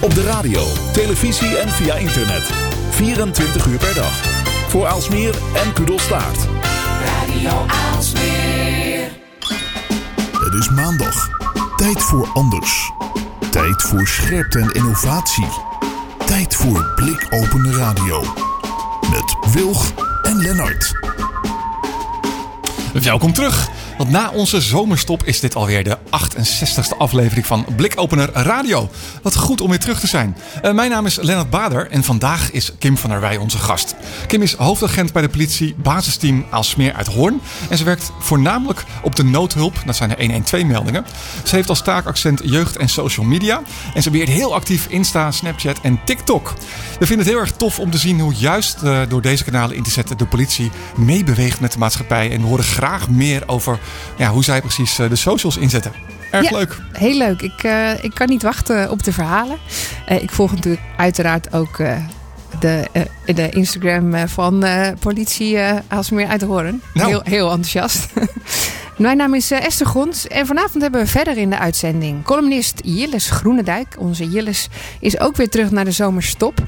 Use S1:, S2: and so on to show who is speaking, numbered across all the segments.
S1: Op de radio, televisie en via internet. 24 uur per dag. Voor Aalsmeer en Kudelstaart.
S2: Radio Aalsmeer.
S1: Het is maandag. Tijd voor anders. Tijd voor scherpte en innovatie. Tijd voor blikopende radio. Met Wilg en Lennart.
S3: Welkom terug. Want na onze zomerstop is dit alweer de 68ste aflevering van Blikopener Radio. Wat goed om weer terug te zijn. Uh, mijn naam is Lennart Bader en vandaag is Kim van der Wij onze gast. Kim is hoofdagent bij de politie basisteam Aalsmeer uit Hoorn. En ze werkt voornamelijk op de noodhulp, dat zijn de 112-meldingen. Ze heeft als taakaccent jeugd en social media. En ze beheert heel actief Insta, Snapchat en TikTok. We vinden het heel erg tof om te zien hoe juist uh, door deze kanalen in te zetten de politie meebeweegt met de maatschappij. En we horen graag meer over ja, hoe zij precies uh, de socials inzetten. Erg
S4: Ja,
S3: leuk.
S4: Heel leuk. Ik, eh, ik kan niet wachten op de verhalen. Eh, ik volg natuurlijk uiteraard ook eh, de, eh, de Instagram eh, van eh, politie eh Aalsmeer uit Hoorn.
S3: Nou.
S4: Heel, heel enthousiast. Mijn naam is eh, Esther Gons en vanavond hebben we verder in de uitzending columnist Jilles Groenendijk. Onze Jilles is ook weer terug naar de zomerstop.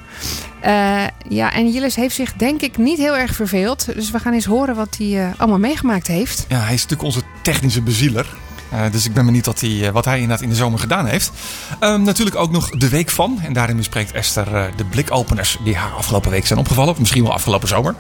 S4: Eh, ja, en Jilles heeft zich denk ik niet heel erg verveeld. Dus we gaan eens horen wat hij eh, allemaal meegemaakt heeft.
S3: Ja, hij is natuurlijk onze technische bezieler. Uh, dus ik ben benieuwd wat hij, wat hij inderdaad in de zomer gedaan heeft. Um, natuurlijk ook nog de week van. En daarin bespreekt Esther de blikopeners die haar afgelopen week zijn opgevallen. Of misschien wel afgelopen zomer.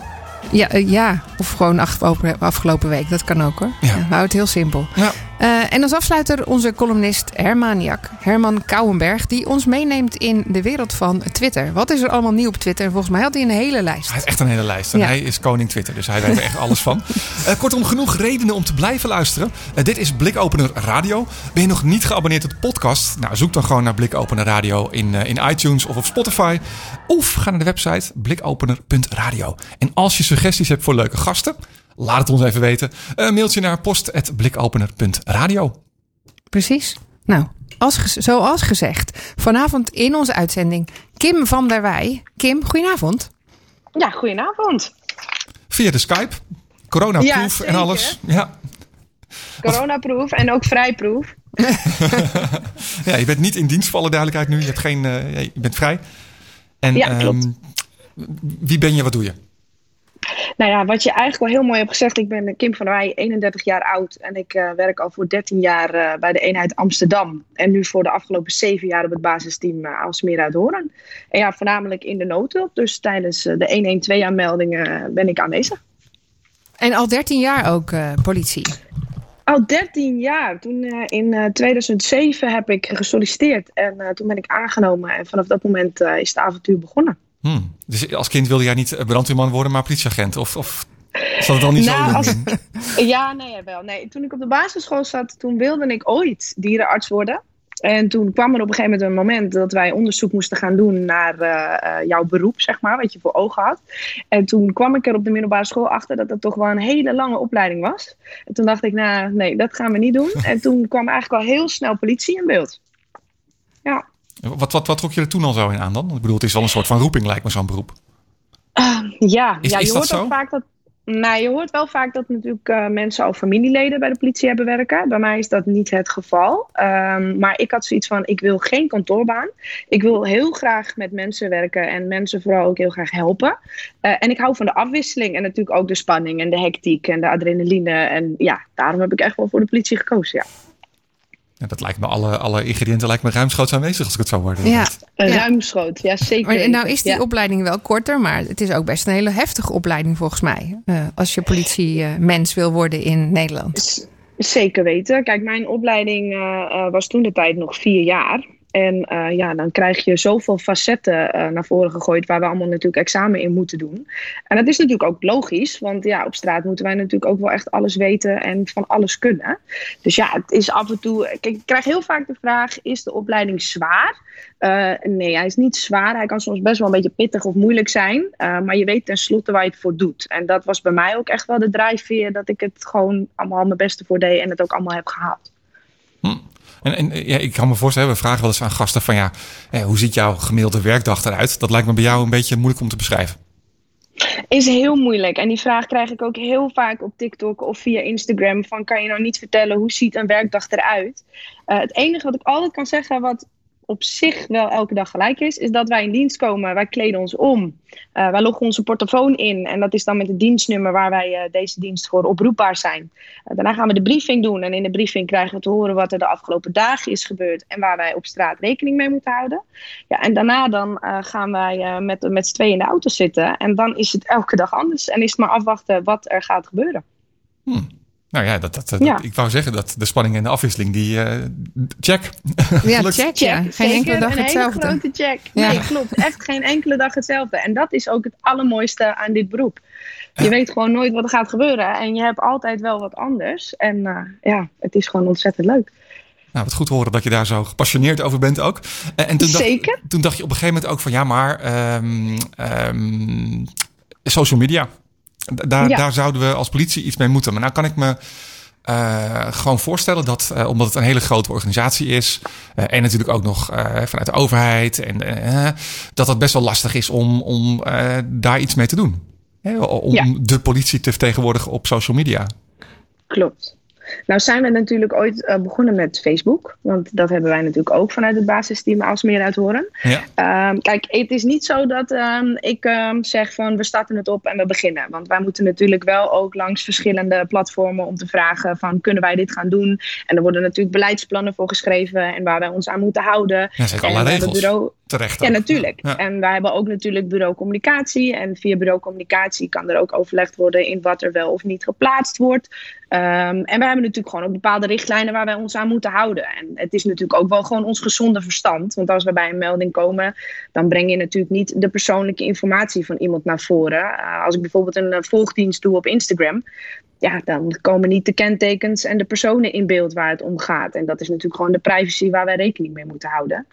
S4: Ja, ja, of gewoon afgelopen, afgelopen week. Dat kan ook hoor.
S3: Ja.
S4: Ja, we houden het heel simpel.
S3: Ja.
S4: Uh, en als afsluiter onze columnist Hermaniak, Herman Kouwenberg, die ons meeneemt in de wereld van Twitter. Wat is er allemaal nieuw op Twitter? En volgens mij had hij een hele lijst.
S3: Hij heeft echt een hele lijst. En
S4: Ja.
S3: hij is koning Twitter, dus hij weet er echt alles van. Uh, kortom, genoeg redenen om te blijven luisteren. Uh, dit is Blikopener Radio. Ben je nog niet geabonneerd op de podcast? Nou, zoek dan gewoon naar Blikopener Radio in, in iTunes of op Spotify. Of ga naar de website blikopener.radio. En als je suggesties hebt voor leuke gasten, laat het ons even weten. Een mailtje naar post.blikopener.radio.
S4: Precies. Nou, als, zoals gezegd, vanavond in onze uitzending Kim van der Wij. Kim, goedenavond.
S5: Ja, goedenavond.
S3: Via de Skype. Coronaproof
S5: Ja,
S3: en alles. Ja.
S5: Coronaproef en ook vrijproef.
S3: ja, je bent niet in dienst voor alle duidelijkheid nu. Je, hebt geen, uh, je bent vrij. En
S5: Ja, klopt.
S3: um, wie ben je, wat doe je?
S5: Nou ja, wat je eigenlijk al heel mooi hebt gezegd. Ik ben Kim van der Wij, 31 jaar oud. En ik uh, werk al voor 13 jaar uh, bij de eenheid Amsterdam. En nu voor de afgelopen 7 jaar op het basisteam uh, Aalsmeer uit Hoorn. En ja, voornamelijk in de noodhulp. Dus tijdens de 112-aanmeldingen ben ik aanwezig.
S4: En al 13 jaar ook politie.
S5: Al 13 jaar. Toen uh, in uh, 2007 heb ik gesolliciteerd. En uh, toen ben ik aangenomen. En vanaf dat moment is het avontuur begonnen.
S3: Hmm. Dus als kind wilde jij niet brandweerman worden, maar politieagent? Of, of zat het al niet
S5: nou,
S3: zo
S5: als, Ja, nee, wel. Nee, toen ik op de basisschool zat, toen wilde ik ooit dierenarts worden. En toen kwam er op een gegeven moment een moment dat wij onderzoek moesten gaan doen naar uh, uh, jouw beroep, zeg maar, wat je voor ogen had. En toen kwam ik er op de middelbare school achter dat dat toch wel een hele lange opleiding was. En toen dacht ik, nou, nee, dat gaan we niet doen. En toen kwam eigenlijk al heel snel politie in beeld. Ja.
S3: Wat, wat, wat trok je er toen al zo in aan dan? Ik bedoel, het is wel een soort van roeping, lijkt me zo'n beroep.
S5: Uh, ja,
S3: is,
S5: ja, je
S3: is
S5: hoort ook vaak dat. Nou, je hoort wel vaak dat natuurlijk uh, mensen al familieleden bij de politie hebben werken. Bij mij is dat niet het geval. Um, maar ik had zoiets van, ik wil geen kantoorbaan. Ik wil heel graag met mensen werken en mensen vooral ook heel graag helpen. Uh, en ik hou van de afwisseling en natuurlijk ook de spanning en de hectiek en de adrenaline. En ja, daarom heb ik echt wel voor de politie gekozen, ja.
S3: Ja, dat lijkt me, alle, alle ingrediënten lijken me ruimschoots aanwezig als ik het zo hoor.
S4: Ja.
S5: Ruimschoot, ja zeker.
S4: Maar nou is die
S5: ja.
S4: opleiding wel korter, maar het is ook best een hele heftige opleiding volgens mij. Uh, als je politiemens uh, wil worden in Nederland.
S5: Zeker weten. Kijk, mijn opleiding uh, was toen de tijd nog vier jaar. En uh, ja, dan krijg je zoveel facetten uh, naar voren gegooid waar we allemaal natuurlijk examen in moeten doen. En dat is natuurlijk ook logisch, want ja, op straat moeten wij natuurlijk ook wel echt alles weten en van alles kunnen. Dus ja, het is af en toe. Kijk, ik krijg heel vaak de vraag: is de opleiding zwaar? Uh, nee, hij is niet zwaar. Hij kan soms best wel een beetje pittig of moeilijk zijn. maar je weet tenslotte waar je het voor doet. En dat was bij mij ook echt wel de drijfveer dat ik het gewoon allemaal mijn beste voor deed en het ook allemaal heb gehaald.
S3: Hm. En, ja, ik kan me voorstellen, we vragen wel eens aan gasten van ja, eh, hoe ziet jouw gemiddelde werkdag eruit? Dat lijkt me bij jou een beetje moeilijk om te beschrijven.
S5: Is heel moeilijk. En die vraag krijg ik ook heel vaak op TikTok of via Instagram. Van kan je nou niet vertellen hoe ziet een werkdag eruit? Uh, het enige wat ik altijd kan zeggen, wat op zich wel elke dag gelijk is, is dat wij in dienst komen, wij kleden ons om, uh, wij loggen onze portofoon in en dat is dan met het dienstnummer waar wij uh, deze dienst voor oproepbaar zijn. Uh, daarna gaan we de briefing doen en in de briefing krijgen we te horen wat er de afgelopen dagen is gebeurd en waar wij op straat rekening mee moeten houden. Ja, en daarna dan gaan wij met, met z'n tweeën in de auto zitten en dan is het elke dag anders en is het maar afwachten wat er gaat gebeuren.
S3: Hmm. Nou ja, dat, dat, ja. ik wou zeggen dat de spanning en de afwisseling, die uh, check.
S4: Ja, check, ja. Geen enkele dag
S5: een
S4: hetzelfde.
S5: Hele grote check. Nee, ja. klopt. Echt geen enkele dag hetzelfde. En dat is ook het allermooiste aan dit beroep. Je weet gewoon nooit wat er gaat gebeuren. En je hebt altijd wel wat anders. En uh, ja, het is gewoon ontzettend leuk.
S3: Nou, wat goed horen dat je daar zo gepassioneerd over bent ook. En toen
S5: Zeker.
S3: Dacht, toen dacht je op een gegeven moment ook van ja, maar um, um, social media. Daar, ja. daar zouden we als politie iets mee moeten. Maar nou kan ik me uh, gewoon voorstellen dat, uh, omdat het een hele grote organisatie is, uh, en natuurlijk ook nog vanuit de overheid, en, dat dat best wel lastig is om, om daar iets mee te doen. Hè? Om ja. de politie te vertegenwoordigen op social media.
S5: Klopt. Nou zijn we natuurlijk ooit uh, begonnen met Facebook. Want dat hebben wij natuurlijk ook vanuit het basisteam als meer uit horen. Ja. Um, kijk, het is niet zo dat um, ik um, zeg van we starten het op en we beginnen. Want wij moeten natuurlijk wel ook langs verschillende platformen om te vragen van kunnen wij dit gaan doen. En er worden natuurlijk beleidsplannen voor geschreven en waar wij ons aan moeten houden.
S3: Ja, zijn allerlei regels. Bureau... Terecht.
S5: Ja, natuurlijk. Ja. En wij hebben ook natuurlijk bureau communicatie. En via bureau communicatie kan er ook overlegd worden in wat er wel of niet geplaatst wordt. Um, en we hebben natuurlijk gewoon ook bepaalde richtlijnen waar wij ons aan moeten houden. En het is natuurlijk ook wel gewoon ons gezonde verstand. Want als we bij een melding komen, dan breng je natuurlijk niet de persoonlijke informatie van iemand naar voren. Uh, als ik bijvoorbeeld een uh, volgdienst doe op Instagram, ja, dan komen niet de kentekens en de personen in beeld waar het om gaat. En dat is natuurlijk gewoon de privacy waar wij rekening mee moeten houden.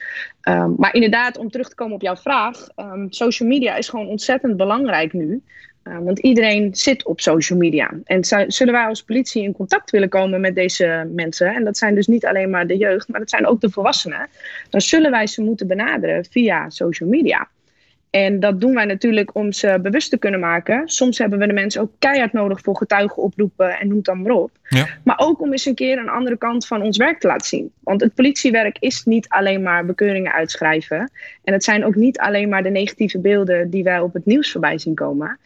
S5: Um, maar inderdaad, om terug te komen op jouw vraag, um, social media is gewoon ontzettend belangrijk nu. Uh, want iedereen zit op social media. En zullen wij als politie in contact willen komen met deze mensen, en dat zijn dus niet alleen maar de jeugd, maar dat zijn ook de volwassenen, dan zullen wij ze moeten benaderen via social media. En dat doen wij natuurlijk om ze bewust te kunnen maken. Soms hebben we de mensen ook keihard nodig voor getuigenoproepen en noem het dan maar op.
S3: Ja.
S5: Maar ook om eens een keer een andere kant van ons werk te laten zien. Want het politiewerk is niet alleen maar bekeuringen uitschrijven. En het zijn ook niet alleen maar de negatieve beelden die wij op het nieuws voorbij zien komen.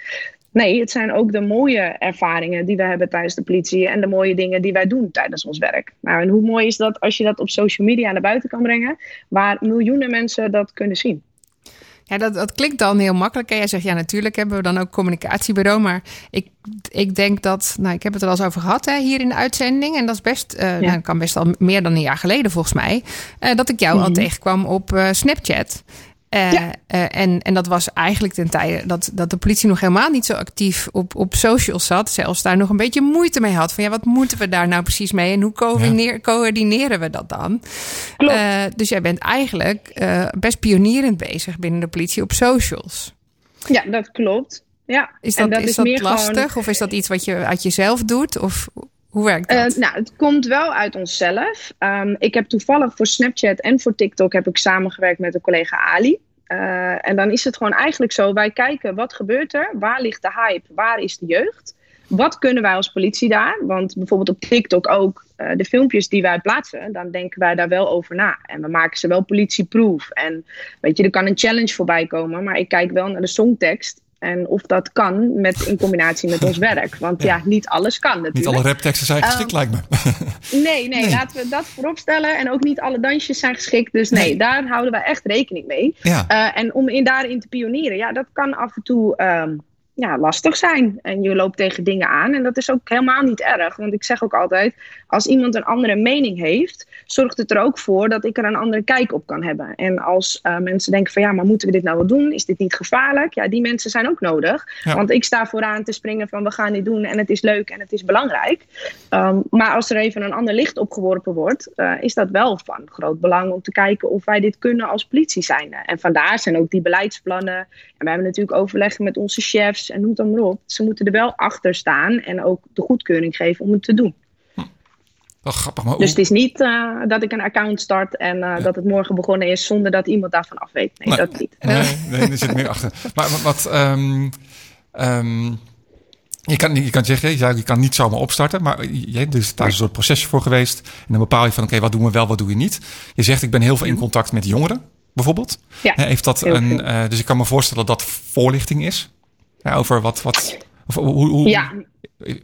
S5: Nee, het zijn ook de mooie ervaringen die we hebben tijdens de politie en de mooie dingen die wij doen tijdens ons werk. Nou, en hoe mooi is dat als je dat op social media naar buiten kan brengen, waar miljoenen mensen dat kunnen zien.
S4: Ja, dat, dat klinkt dan heel makkelijk. En jij zegt, ja, natuurlijk hebben we dan ook communicatiebureau. Maar ik, ik denk dat, nou, ik heb het er al eens over gehad hè, hier in de uitzending. En dat is best, uh, ja. nou, kan best al meer dan een jaar geleden volgens mij. Uh, dat ik jou mm -hmm. al tegenkwam op uh, Snapchat. Uh, ja. uh, en, en dat was eigenlijk ten tijde dat, dat de politie nog helemaal niet zo actief op, op socials zat. Zelfs daar nog een beetje moeite mee had. Van ja, wat moeten we daar nou precies mee? En hoe ja. coördineren we dat dan? Uh, dus jij bent eigenlijk best pionierend bezig binnen de politie op socials.
S5: Ja, dat klopt. Ja.
S4: Is dat, dat is, is dat lastig? Gewoon... Of is dat iets wat je uit jezelf doet? Of hoe werkt dat?
S5: Uh, nou, het komt wel uit onszelf. Um, ik heb toevallig voor Snapchat en voor TikTok heb ik samengewerkt met een collega Ali. Uh, en dan is het gewoon eigenlijk zo, wij kijken wat gebeurt er, waar ligt de hype, waar is de jeugd? Wat kunnen wij als politie daar? Want bijvoorbeeld op TikTok ook, uh, de filmpjes die wij plaatsen, dan denken wij daar wel over na. En we maken ze wel politieproof. En weet je, er kan een challenge voorbij komen, maar ik kijk wel naar de songtekst. En of dat kan met, in combinatie met ons werk. Want ja, ja niet alles kan natuurlijk.
S3: Niet alle rapteksten zijn geschikt, um, lijkt me.
S5: nee, nee, nee, laten we dat voorop stellen. En ook niet alle dansjes zijn geschikt. Dus nee, nee. daar houden wij echt rekening mee.
S3: Ja.
S5: Uh, en om in daarin te pionieren, ja, dat kan af en toe... Um, ja, lastig zijn. En je loopt tegen dingen aan. En dat is ook helemaal niet erg. Want ik zeg ook altijd: als iemand een andere mening heeft, zorgt het er ook voor dat ik er een andere kijk op kan hebben. En als uh, mensen denken: van ja, maar moeten we dit nou wel doen? Is dit niet gevaarlijk? Ja, die mensen zijn ook nodig. Ja. Want ik sta vooraan te springen van we gaan dit doen en het is leuk en het is belangrijk. Um, maar als er even een ander licht opgeworpen wordt, uh, is dat wel van groot belang om te kijken of wij dit kunnen als politie zijn. En vandaar zijn ook die beleidsplannen. En we hebben natuurlijk overleggen met onze chefs en noem het dan maar op. Ze moeten er wel achter staan en ook de goedkeuring geven om het te doen.
S3: Hm. Wel grappig, maar
S5: dus het is niet uh, dat ik een account start en uh, ja. dat het morgen begonnen is zonder dat iemand daarvan af weet. Nee, nee dat niet.
S3: Nee, nee, er zit meer achter. Maar wat. Um, um, Je kan, je kan zeggen, je, je kan niet zomaar opstarten, maar je, dus daar is een soort procesje voor geweest. En dan bepaal je van, oké, wat doen we wel, wat doe je niet. Je zegt, ik ben heel veel in contact met jongeren, bijvoorbeeld.
S5: Ja,
S3: Heeft dat een, eh, dus ik kan me voorstellen dat dat voorlichting is. Ja, over wat, wat of hoe, hoe
S5: Ja,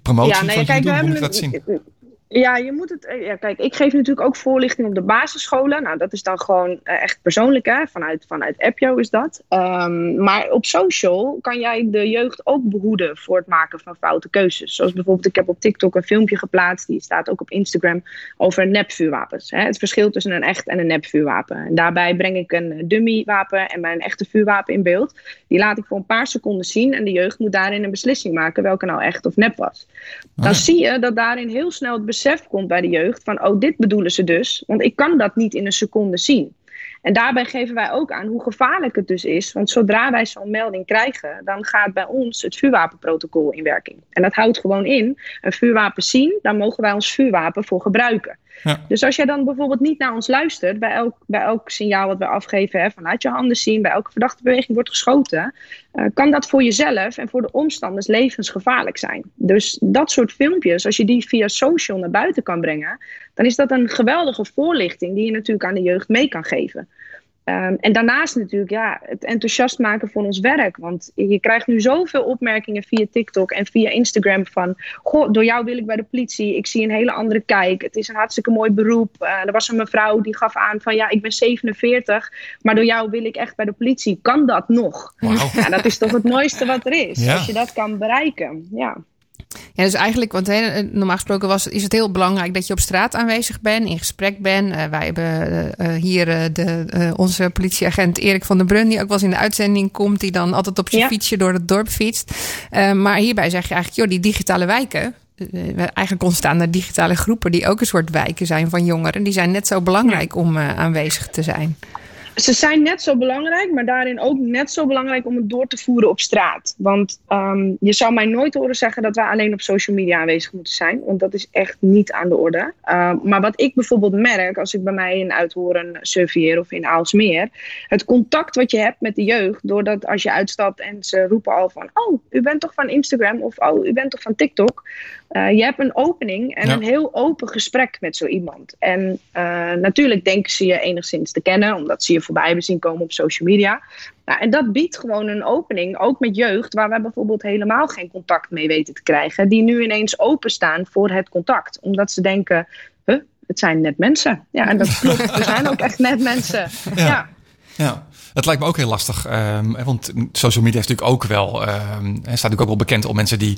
S3: promotie
S5: ja,
S3: van
S5: nee,
S3: je
S5: kijk, we
S3: doen, hoe
S5: hebben
S3: moet ik dat zien?
S5: Ja, je moet het. eh, Ja, kijk, ik geef natuurlijk ook voorlichting op de basisscholen. Nou, dat is dan gewoon eh, echt persoonlijk, hè? Vanuit, vanuit Appio is dat. Ehm, maar op social kan jij de jeugd ook behoeden voor het maken van foute keuzes. Zoals bijvoorbeeld, ik heb op TikTok een filmpje geplaatst, die staat ook op Instagram, over nepvuurwapens. Hè? Het verschil tussen een echt en een nepvuurwapen. En daarbij breng ik een dummy wapen en mijn echte vuurwapen in beeld. Die laat ik voor een paar seconden zien en de jeugd moet daarin een beslissing maken welke nou echt of nep was. Dan
S3: Ah.
S5: zie je dat daarin heel snel het besef komt bij de jeugd van, oh, dit bedoelen ze dus. Want ik kan dat niet in een seconde zien. En daarbij geven wij ook aan hoe gevaarlijk het dus is. Want zodra wij zo'n melding krijgen, dan gaat bij ons het vuurwapenprotocol in werking. En dat houdt gewoon in, een vuurwapen zien, daar mogen wij ons vuurwapen voor gebruiken. Dus als jij dan bijvoorbeeld niet naar ons luistert, bij elk, bij elk signaal wat we afgeven, hè, van laat je handen zien, bij elke verdachte beweging wordt geschoten, eh, kan dat voor jezelf en voor de omstanders levensgevaarlijk zijn. Dus dat soort filmpjes, als je die via social naar buiten kan brengen, dan is dat een geweldige voorlichting die je natuurlijk aan de jeugd mee kan geven. Ehm, en daarnaast natuurlijk ja, het enthousiast maken voor ons werk. Want je krijgt nu zoveel opmerkingen via TikTok en via Instagram van... Goh, door jou wil ik bij de politie. Ik zie een hele andere kijk. Het is een hartstikke mooi beroep. Eh, er was een mevrouw die gaf aan van ja, ik ben 47. Maar door jou wil ik echt bij de politie. Kan dat nog? Ja, dat is toch het mooiste wat er is.
S3: Ja.
S5: Als je dat kan bereiken. Ja.
S4: Ja, dus eigenlijk, want hè, normaal gesproken was, is het heel belangrijk dat je op straat aanwezig bent, in gesprek bent. Eh, wij hebben eh, eh, hier eh, de, eh, onze politieagent Erik van der Brun, die ook wel eens in de uitzending komt, die dan altijd op zijn
S5: Ja.
S4: fietsje door het dorp fietst. Eh, maar hierbij zeg je eigenlijk, joh, die digitale wijken, eh, eigenlijk ontstaan er digitale groepen die ook een soort wijken zijn van jongeren. Die zijn net zo belangrijk om eh, aanwezig te zijn.
S5: Ze zijn net zo belangrijk, maar daarin ook net zo belangrijk om het door te voeren op straat. Want ehm, je zou mij nooit horen zeggen dat wij alleen op social media aanwezig moeten zijn. Want dat is echt niet aan de orde. Ehm, maar wat ik bijvoorbeeld merk als ik bij mij in Uithoren surveilleer of in Aalsmeer. Het contact wat je hebt met de jeugd. Doordat als je uitstapt en ze roepen al van... Oh, u bent toch van Instagram? Of oh, u bent toch van TikTok? Eh, je hebt een opening en
S3: Ja.
S5: een heel open gesprek met zo iemand. En eh, natuurlijk denken ze je enigszins te kennen, omdat ze je voorbij hebben zien komen op social media. Nou, en dat biedt gewoon een opening, ook met jeugd, waar wij bijvoorbeeld helemaal geen contact mee weten te krijgen, die nu ineens openstaan voor het contact. Omdat ze denken, huh, het zijn net mensen. Ja, en dat klopt, we zijn ook echt net mensen. Ja.
S3: Ja, het lijkt me ook heel lastig. ehm, want social media is natuurlijk ook wel, ehm, staat natuurlijk ook wel bekend om mensen die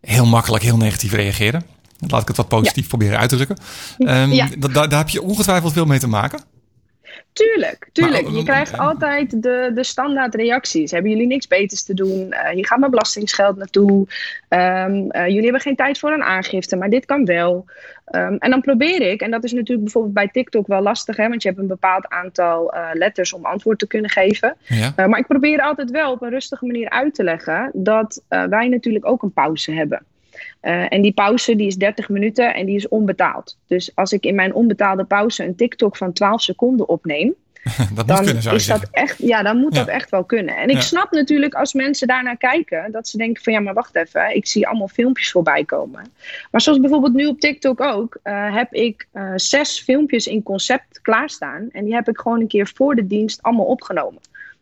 S3: heel makkelijk heel negatief reageren. Laat ik het wat positief proberen uit te drukken. Ehm,
S5: Ja.
S3: daar heb je ongetwijfeld veel mee te maken.
S5: Tuurlijk, tuurlijk.
S3: Maar,
S5: je krijgt altijd de, de standaard reacties. Hebben jullie niks beters te doen? Eh, je gaat met belastingsgeld naartoe. Ehm, eh, jullie hebben geen tijd voor een aangifte, maar dit kan wel. Ehm, en dan probeer ik, en dat is natuurlijk bijvoorbeeld bij TikTok wel lastig, hè, want je hebt een bepaald aantal eh, letters om antwoord te kunnen geven.
S3: Ja.
S5: Maar ik probeer altijd wel op een rustige manier uit te leggen dat wij natuurlijk ook een pauze hebben. Eh, en die pauze die is 30 minuten en die is onbetaald. Dus als ik in mijn onbetaalde pauze een TikTok van 12 seconden opneem,
S3: Dat moet
S5: dan
S3: kunnen, zou je
S5: is dat echt, ja, dan moet
S3: Ja.
S5: dat echt wel kunnen. En ik
S3: Ja.
S5: snap natuurlijk als mensen daarnaar kijken, dat ze denken van ja, maar wacht even, ik zie allemaal filmpjes voorbij komen. Maar zoals bijvoorbeeld nu op TikTok ook, eh, heb ik eh, zes filmpjes in concept klaarstaan. En die heb ik gewoon een keer voor de dienst allemaal opgenomen.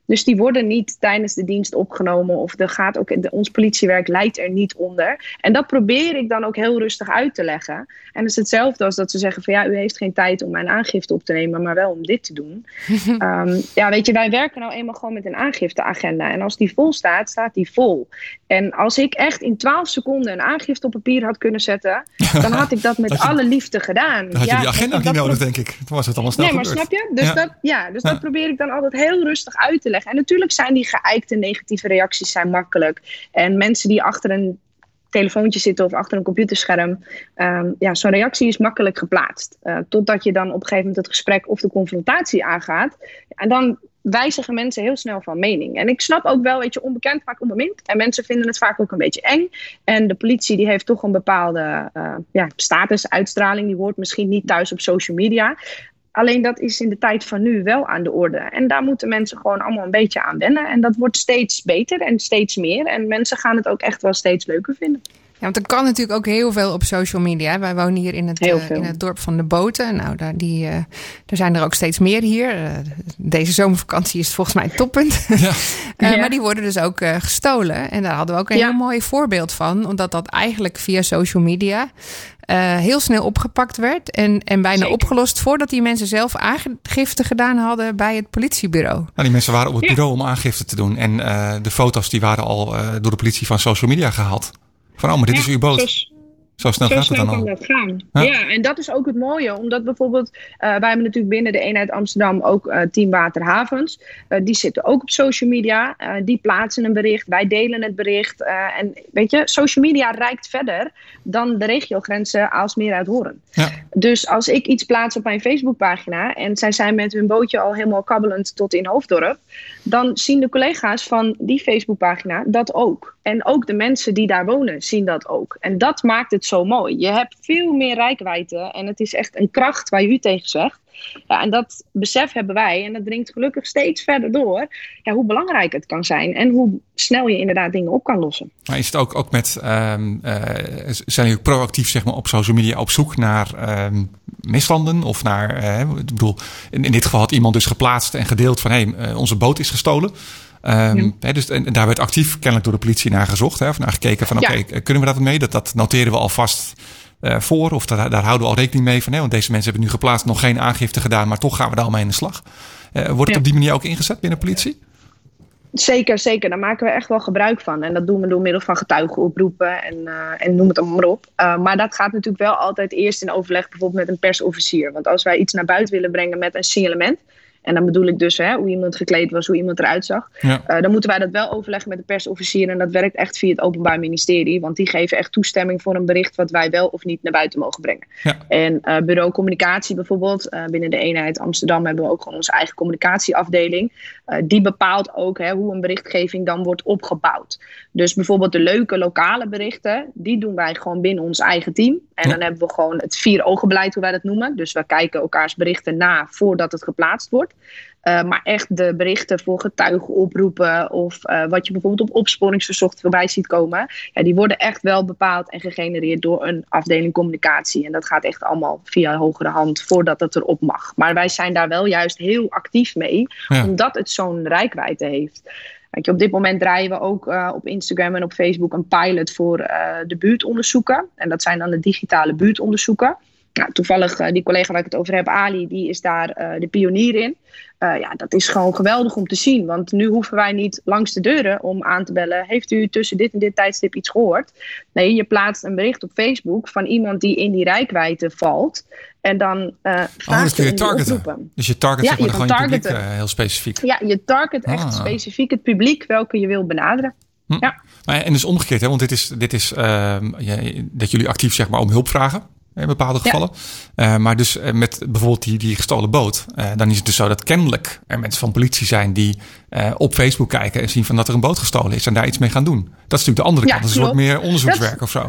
S5: Dus die worden niet tijdens de dienst opgenomen. Of er gaat ook, de, ons politiewerk leidt er niet onder. En dat probeer ik dan ook heel rustig uit te leggen. En het is hetzelfde als dat ze zeggen van ja, u heeft geen tijd om mijn aangifte op te nemen, maar wel om dit te doen. Ehm, ja, weet je, wij werken nou eenmaal gewoon met een aangifteagenda. En als die vol staat, staat die vol. En als ik echt in 12 seconden een aangifte op papier had kunnen zetten, dan had ik dat met
S3: je-
S5: alle liefde gedaan.
S3: Dan had je
S5: Ja,
S3: die agenda
S5: dat-
S3: niet
S5: dat
S3: nodig, denk ik. Toen was het allemaal snel
S5: Nee, maar snap je? Dus,
S3: Ja.
S5: Dat, ja, dus
S3: Ja.
S5: dat probeer ik dan altijd heel rustig uit te leggen. En natuurlijk zijn die geëikte negatieve reacties zijn makkelijk. En mensen die achter een telefoontje zitten of achter een computerscherm. ehm, ja, zo'n reactie is makkelijk geplaatst. Eh, totdat je dan op een gegeven moment het gesprek of de confrontatie aangaat. En dan wijzigen mensen heel snel van mening. En ik snap ook wel, weet je, onbekend vaak onbemind. En mensen vinden het vaak ook een beetje eng. En de politie die heeft toch een bepaalde eh, ja, status, uitstraling. Die hoort misschien niet thuis op social media. Alleen dat is in de tijd van nu wel aan de orde. En daar moeten mensen gewoon allemaal een beetje aan wennen. En dat wordt steeds beter en steeds meer. En mensen gaan het ook echt wel steeds leuker vinden.
S4: Ja, want er kan natuurlijk ook heel veel op social media. Wij wonen hier in het, uh, in het dorp van de Boten. Nou, daar, die, uh, er zijn er ook steeds meer hier. Uh, deze zomervakantie is volgens mij het toppunt. Ja. ja. Maar die worden dus ook gestolen. En daar hadden we ook een ja. heel mooi voorbeeld van. Omdat dat eigenlijk via social media heel snel opgepakt werd. En, en bijna Zeker. opgelost voordat die mensen zelf aangifte gedaan hadden bij het politiebureau.
S3: Nou, die mensen waren op het bureau om aangifte te doen. En de foto's die waren al door de politie van social media gehaald. Van, oh, maar dit
S5: ja,
S3: is uw boot.
S5: Dus,
S3: zo snel
S5: zo
S3: gaat
S5: snel
S3: het dan
S5: kan
S3: al.
S5: dat gaan. Ja. ja. en dat is ook het mooie. Omdat bijvoorbeeld, uh, wij hebben natuurlijk binnen de eenheid Amsterdam ook uh, Team Waterhavens. Uh, die zitten ook op social media. die plaatsen een bericht. Wij delen het bericht. en weet je, social media reikt verder dan de regiogrenzen Aalsmeer uit Hoorn.
S3: Ja.
S5: Dus als ik iets plaats op mijn Facebookpagina en zij zijn met hun bootje al helemaal kabbelend tot in Hoofddorp, dan zien de collega's van die Facebookpagina dat ook. En ook de mensen die daar wonen zien dat ook. En dat maakt het zo mooi. Je hebt veel meer rijkwijde en het is echt een kracht waar u tegen zegt. Ja, en dat besef hebben wij en dat dringt gelukkig steeds verder door. Ja, hoe belangrijk het kan zijn en hoe snel je inderdaad dingen op kan lossen.
S3: Maar is het ook, ook met, um, uh, zijn jullie proactief zeg maar, op social media op zoek naar um, misstanden? Of naar, uh, ik bedoel, in, in dit geval had iemand dus geplaatst en gedeeld van hé, hey, uh, onze boot is gestolen. Um, ja. hè, dus, en, en, daar werd actief kennelijk door de politie naar gezocht. Hè, of naar gekeken van oké, okay, kunnen we dat mee? Dat, dat noteren we alvast voor. Of daar, daar houden we al rekening mee van. Hè, want deze mensen hebben nu geplaatst nog geen aangifte gedaan. Maar toch gaan we daar al mee in de slag. Uh, wordt het ja. op die manier ook ingezet binnen politie?
S5: Zeker, zeker. Daar maken we echt wel gebruik van. En dat doen we door middel van getuigenoproepen en, uh, en noem het allemaal maar op. Uh, maar dat gaat natuurlijk wel altijd eerst in overleg bijvoorbeeld met een persofficier. Want als wij iets naar buiten willen brengen met een signalement... En dan bedoel ik dus hè, hoe iemand gekleed was, hoe iemand eruit zag.
S3: Ja.
S5: Uh, dan moeten wij dat wel overleggen met de persofficier. En dat werkt echt via het Openbaar Ministerie. Want die geven echt toestemming voor een bericht wat wij wel of niet naar buiten mogen brengen.
S3: Ja.
S5: En uh, bureau communicatie bijvoorbeeld. Uh, binnen de eenheid Amsterdam hebben we ook gewoon onze eigen communicatieafdeling. die bepaalt ook hè, hoe een berichtgeving dan wordt opgebouwd. Dus bijvoorbeeld de leuke lokale berichten, die doen wij gewoon binnen ons eigen team. En
S3: Ja.
S5: dan hebben we gewoon het vier ogen beleid, hoe wij dat noemen. Dus we kijken elkaars berichten na voordat het geplaatst wordt. Uh, maar echt de berichten voor getuigen oproepen of uh, wat je bijvoorbeeld op opsporingsverzocht voorbij ziet komen, ja, die worden echt wel bepaald en gegenereerd door een afdeling communicatie. En dat gaat echt allemaal via hogere hand voordat het erop mag. Maar wij zijn daar wel juist heel actief mee,
S3: Ja.
S5: omdat het zo'n rijkwijde heeft. Je, op dit moment draaien we ook uh, op Instagram en op Facebook een pilot voor de buurtonderzoeken. En dat zijn dan de digitale buurtonderzoeken. Nou, toevallig uh, die collega waar ik het over heb, Ali, die is daar uh, de pionier in. Uh, ja, dat is gewoon geweldig om te zien. Want nu hoeven wij niet langs de deuren om aan te bellen. Heeft u tussen dit en dit tijdstip iets gehoord? Nee, je plaatst een bericht op Facebook van iemand die in die rijkwijde valt. En dan uh,
S3: Oh, kun je targeten. Dus je target
S5: Ja,
S3: zeg maar,
S5: je
S3: gewoon publiek uh, heel specifiek.
S5: Ja, je target echt
S3: Ah.
S5: specifiek het publiek welke je wil benaderen.
S3: Hm.
S5: Ja.
S3: Maar, en dus omgekeerd, hè, want dit is, dit is ehm, dat jullie actief zeg maar, om hulp vragen. In bepaalde
S5: Ja.
S3: gevallen. Uh, maar dus uh, met bijvoorbeeld die, die gestolen boot. Uh, dan is het dus zo dat kennelijk er mensen van politie zijn die uh, op Facebook kijken en zien van dat er een boot gestolen is en daar iets mee gaan doen. Dat is natuurlijk de andere
S5: Ja,
S3: kant. Dat is
S5: klopt.
S3: meer onderzoekswerk
S5: Dat-
S3: of zo.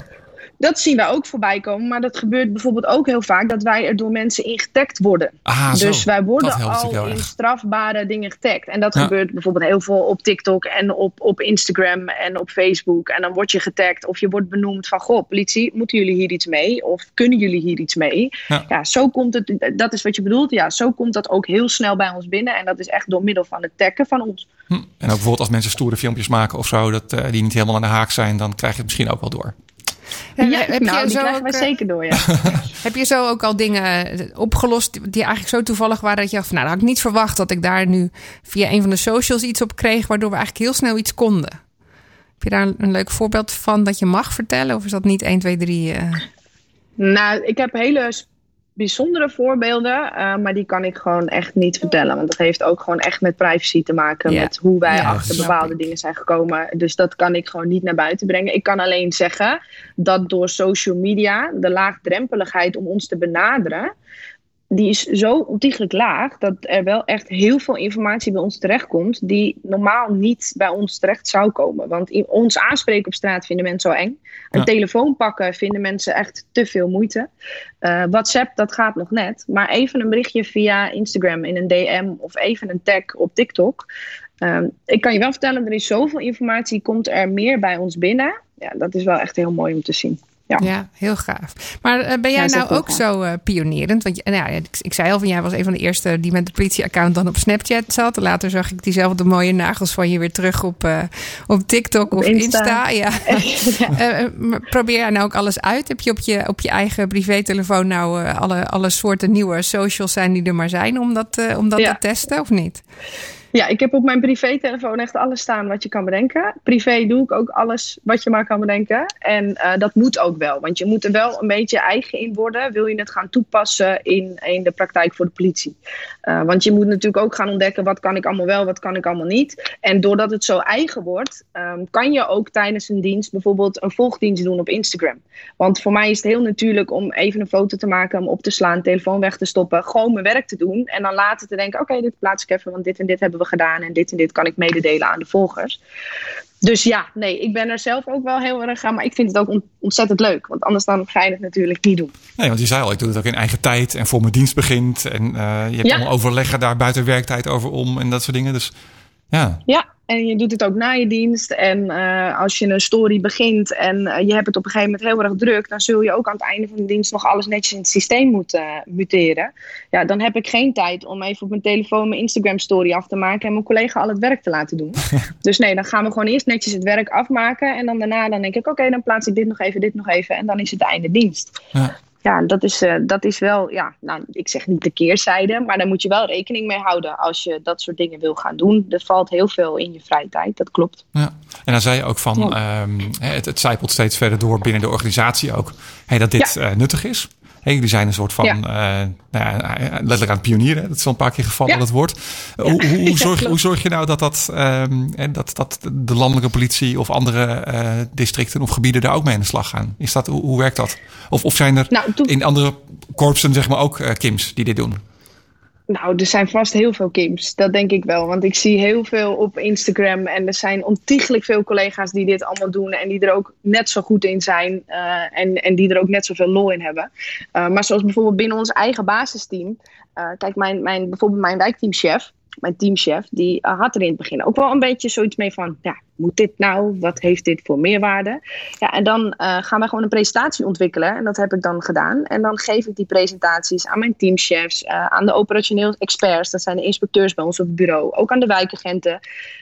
S5: Dat zien wij ook voorbij komen. Maar dat gebeurt bijvoorbeeld ook heel vaak dat wij er door mensen in getagd worden.
S3: Ah, zo.
S5: Dus wij worden al in
S3: erg.
S5: strafbare dingen getagd. En dat
S3: Ja.
S5: gebeurt bijvoorbeeld heel veel op TikTok en op, op Instagram en op Facebook. En dan word je getagd of je wordt benoemd van... Goh, politie, moeten jullie hier iets mee? Of kunnen jullie hier iets mee?
S3: Ja.
S5: zo komt het... Dat is wat je bedoelt. Ja, zo komt dat ook heel snel bij ons binnen. En dat is echt door middel van het taggen van ons.
S3: Hm. En ook bijvoorbeeld als mensen stoere filmpjes maken of zo, dat, uh, die niet helemaal aan de haak zijn, dan krijg je het misschien ook wel door.
S5: Ja,
S4: heb je
S5: nou, die
S4: zo
S5: krijgen
S4: ook,
S5: wij
S4: eh,
S5: zeker door, ja.
S4: Heb je zo ook al dingen eh, opgelost die eigenlijk zo toevallig waren dat je dacht van nou, dat had ik niet verwacht dat ik daar nu via een van de socials iets op kreeg, waardoor we eigenlijk heel snel iets konden. Heb je daar een, een leuk voorbeeld van dat je mag vertellen? Of is dat niet 1, 2, 3? eh?
S5: Nou, ik heb hele bijzondere voorbeelden, eh, maar die kan ik gewoon echt niet vertellen. Want dat heeft ook gewoon echt met privacy te maken, met hoe wij achter bepaalde dingen zijn gekomen. Dus dat kan ik gewoon niet naar buiten brengen. Ik kan alleen zeggen dat door social media de laagdrempeligheid om ons te benaderen die is zo ontiegelijk laag dat er wel echt heel veel informatie bij ons terechtkomt die normaal niet bij ons terecht zou komen. Want in ons aanspreken op straat vinden mensen zo eng. Een
S3: Ja.
S5: telefoon pakken vinden mensen echt te veel moeite. Eh, WhatsApp, dat gaat nog net. Maar even een berichtje via Instagram in een DM of even een tag op TikTok. Ehm, ik kan je wel vertellen, er is zoveel informatie, komt er meer bij ons binnen. Ja, dat is wel echt heel mooi om te zien. Ja.
S4: Ja, heel gaaf. Maar eh, ben jij
S5: Ja,
S4: nou ook
S5: gaaf.
S4: zo eh, pionierend? Want nou ja, ik, ik zei al van jij was een van de eerste die met de politieaccount dan op Snapchat zat. Later zag ik diezelfde mooie nagels van je weer terug op, eh, op TikTok of Insta.
S5: Insta.
S4: Ja. Probeer jij nou ook alles uit? Heb je op je, op je eigen privételefoon nou alle, alle soorten nieuwe socials zijn die er maar zijn om dat, om dat te testen of niet?
S5: Ja, ik heb op mijn privé-telefoon echt alles staan wat je kan bedenken. Privé doe ik ook alles wat je maar kan bedenken. En eh, dat moet ook wel, want je moet er wel een beetje eigen in worden. Wil je het gaan toepassen in, in de praktijk voor de politie? Eh, want je moet natuurlijk ook gaan ontdekken wat kan ik allemaal wel, wat kan ik allemaal niet. En doordat het zo eigen wordt, ehm, kan je ook tijdens een dienst bijvoorbeeld een volgdienst doen op Instagram. Want voor mij is het heel natuurlijk om even een foto te maken, hem op te slaan, telefoon weg te stoppen, gewoon mijn werk te doen. En dan later te denken: oké, dit plaats ik even, want dit en dit hebben we gedaan. En dit en dit kan ik mededelen aan de volgers. Dus ja, nee, ik ben er zelf ook wel heel erg aan. Maar ik vind het ook on- ontzettend leuk. Want anders dan ga je het natuurlijk niet doen.
S3: Nee, want je zei al, ik doe het ook in eigen tijd en voor mijn dienst begint. En eh, je hebt
S5: Ja.
S3: allemaal overleggen daar buiten werktijd over om en dat soort dingen. Dus ja,
S5: Ja, en je doet het ook na je dienst. En eh, als je een story begint en eh, je hebt het op een gegeven moment heel erg druk, dan zul je ook aan het einde van de dienst nog alles netjes in het systeem moeten eh, muteren. Ja, dan heb ik geen tijd om even op mijn telefoon mijn Instagram story af te maken en mijn collega al het werk te laten doen. dus nee, dan gaan we gewoon eerst netjes het werk afmaken. En dan daarna dan denk ik, oké, dan plaats ik dit nog even, dit nog even. En dan is het einde dienst.
S3: Ja.
S5: Ja, dat is, eh, dat is wel, ja, nou, ik zeg niet de keerzijde, maar daar moet je wel rekening mee houden als je dat soort dingen wil gaan doen. Er valt heel veel in je vrije tijd, dat klopt.
S3: Ja, en dan zei je ook van,
S5: Ja.
S3: ehm, het, het zijpelt steeds verder door binnen de organisatie ook, hey, dat dit eh, nuttig is. Hey, jullie zijn een soort van,
S5: Ja.
S3: eh, nou ja, letterlijk aan het pionieren. Dat is al een paar keer gevallen,
S5: Ja.
S3: dat woord. Eh, Hoe, hoe, zorg,
S5: klopt.
S3: hoe zorg je nou dat, dat, ehm, en dat, dat de landelijke politie of andere eh, districten of gebieden daar ook mee aan de slag gaan? Is dat, hoe, hoe werkt dat? Of, of zijn er
S5: Nou, toen-
S3: in andere korpsen zeg maar ook eh, Kims die dit doen?
S5: Nou, er zijn vast heel veel Kims. Dat denk ik wel. Want ik zie heel veel op Instagram. En er zijn ontiegelijk veel collega's die dit allemaal doen. En die er ook net zo goed in zijn. eh, en, en die er ook net zoveel lol in hebben. Eh, maar zoals bijvoorbeeld binnen ons eigen basisteam. eh, kijk, mijn, mijn, bijvoorbeeld mijn wijkteamchef. Mijn teamchef, die eh, had er in het begin ook wel een beetje zoiets mee van... Ja, moet dit nou? Wat heeft dit voor meerwaarde? Ja, en dan eh, gaan we gewoon een presentatie ontwikkelen. En dat heb ik dan gedaan. En dan geef ik die presentaties aan mijn teamchefs, eh, aan de operationeel experts. Dat zijn de inspecteurs bij ons op het bureau. Ook aan de wijkagenten.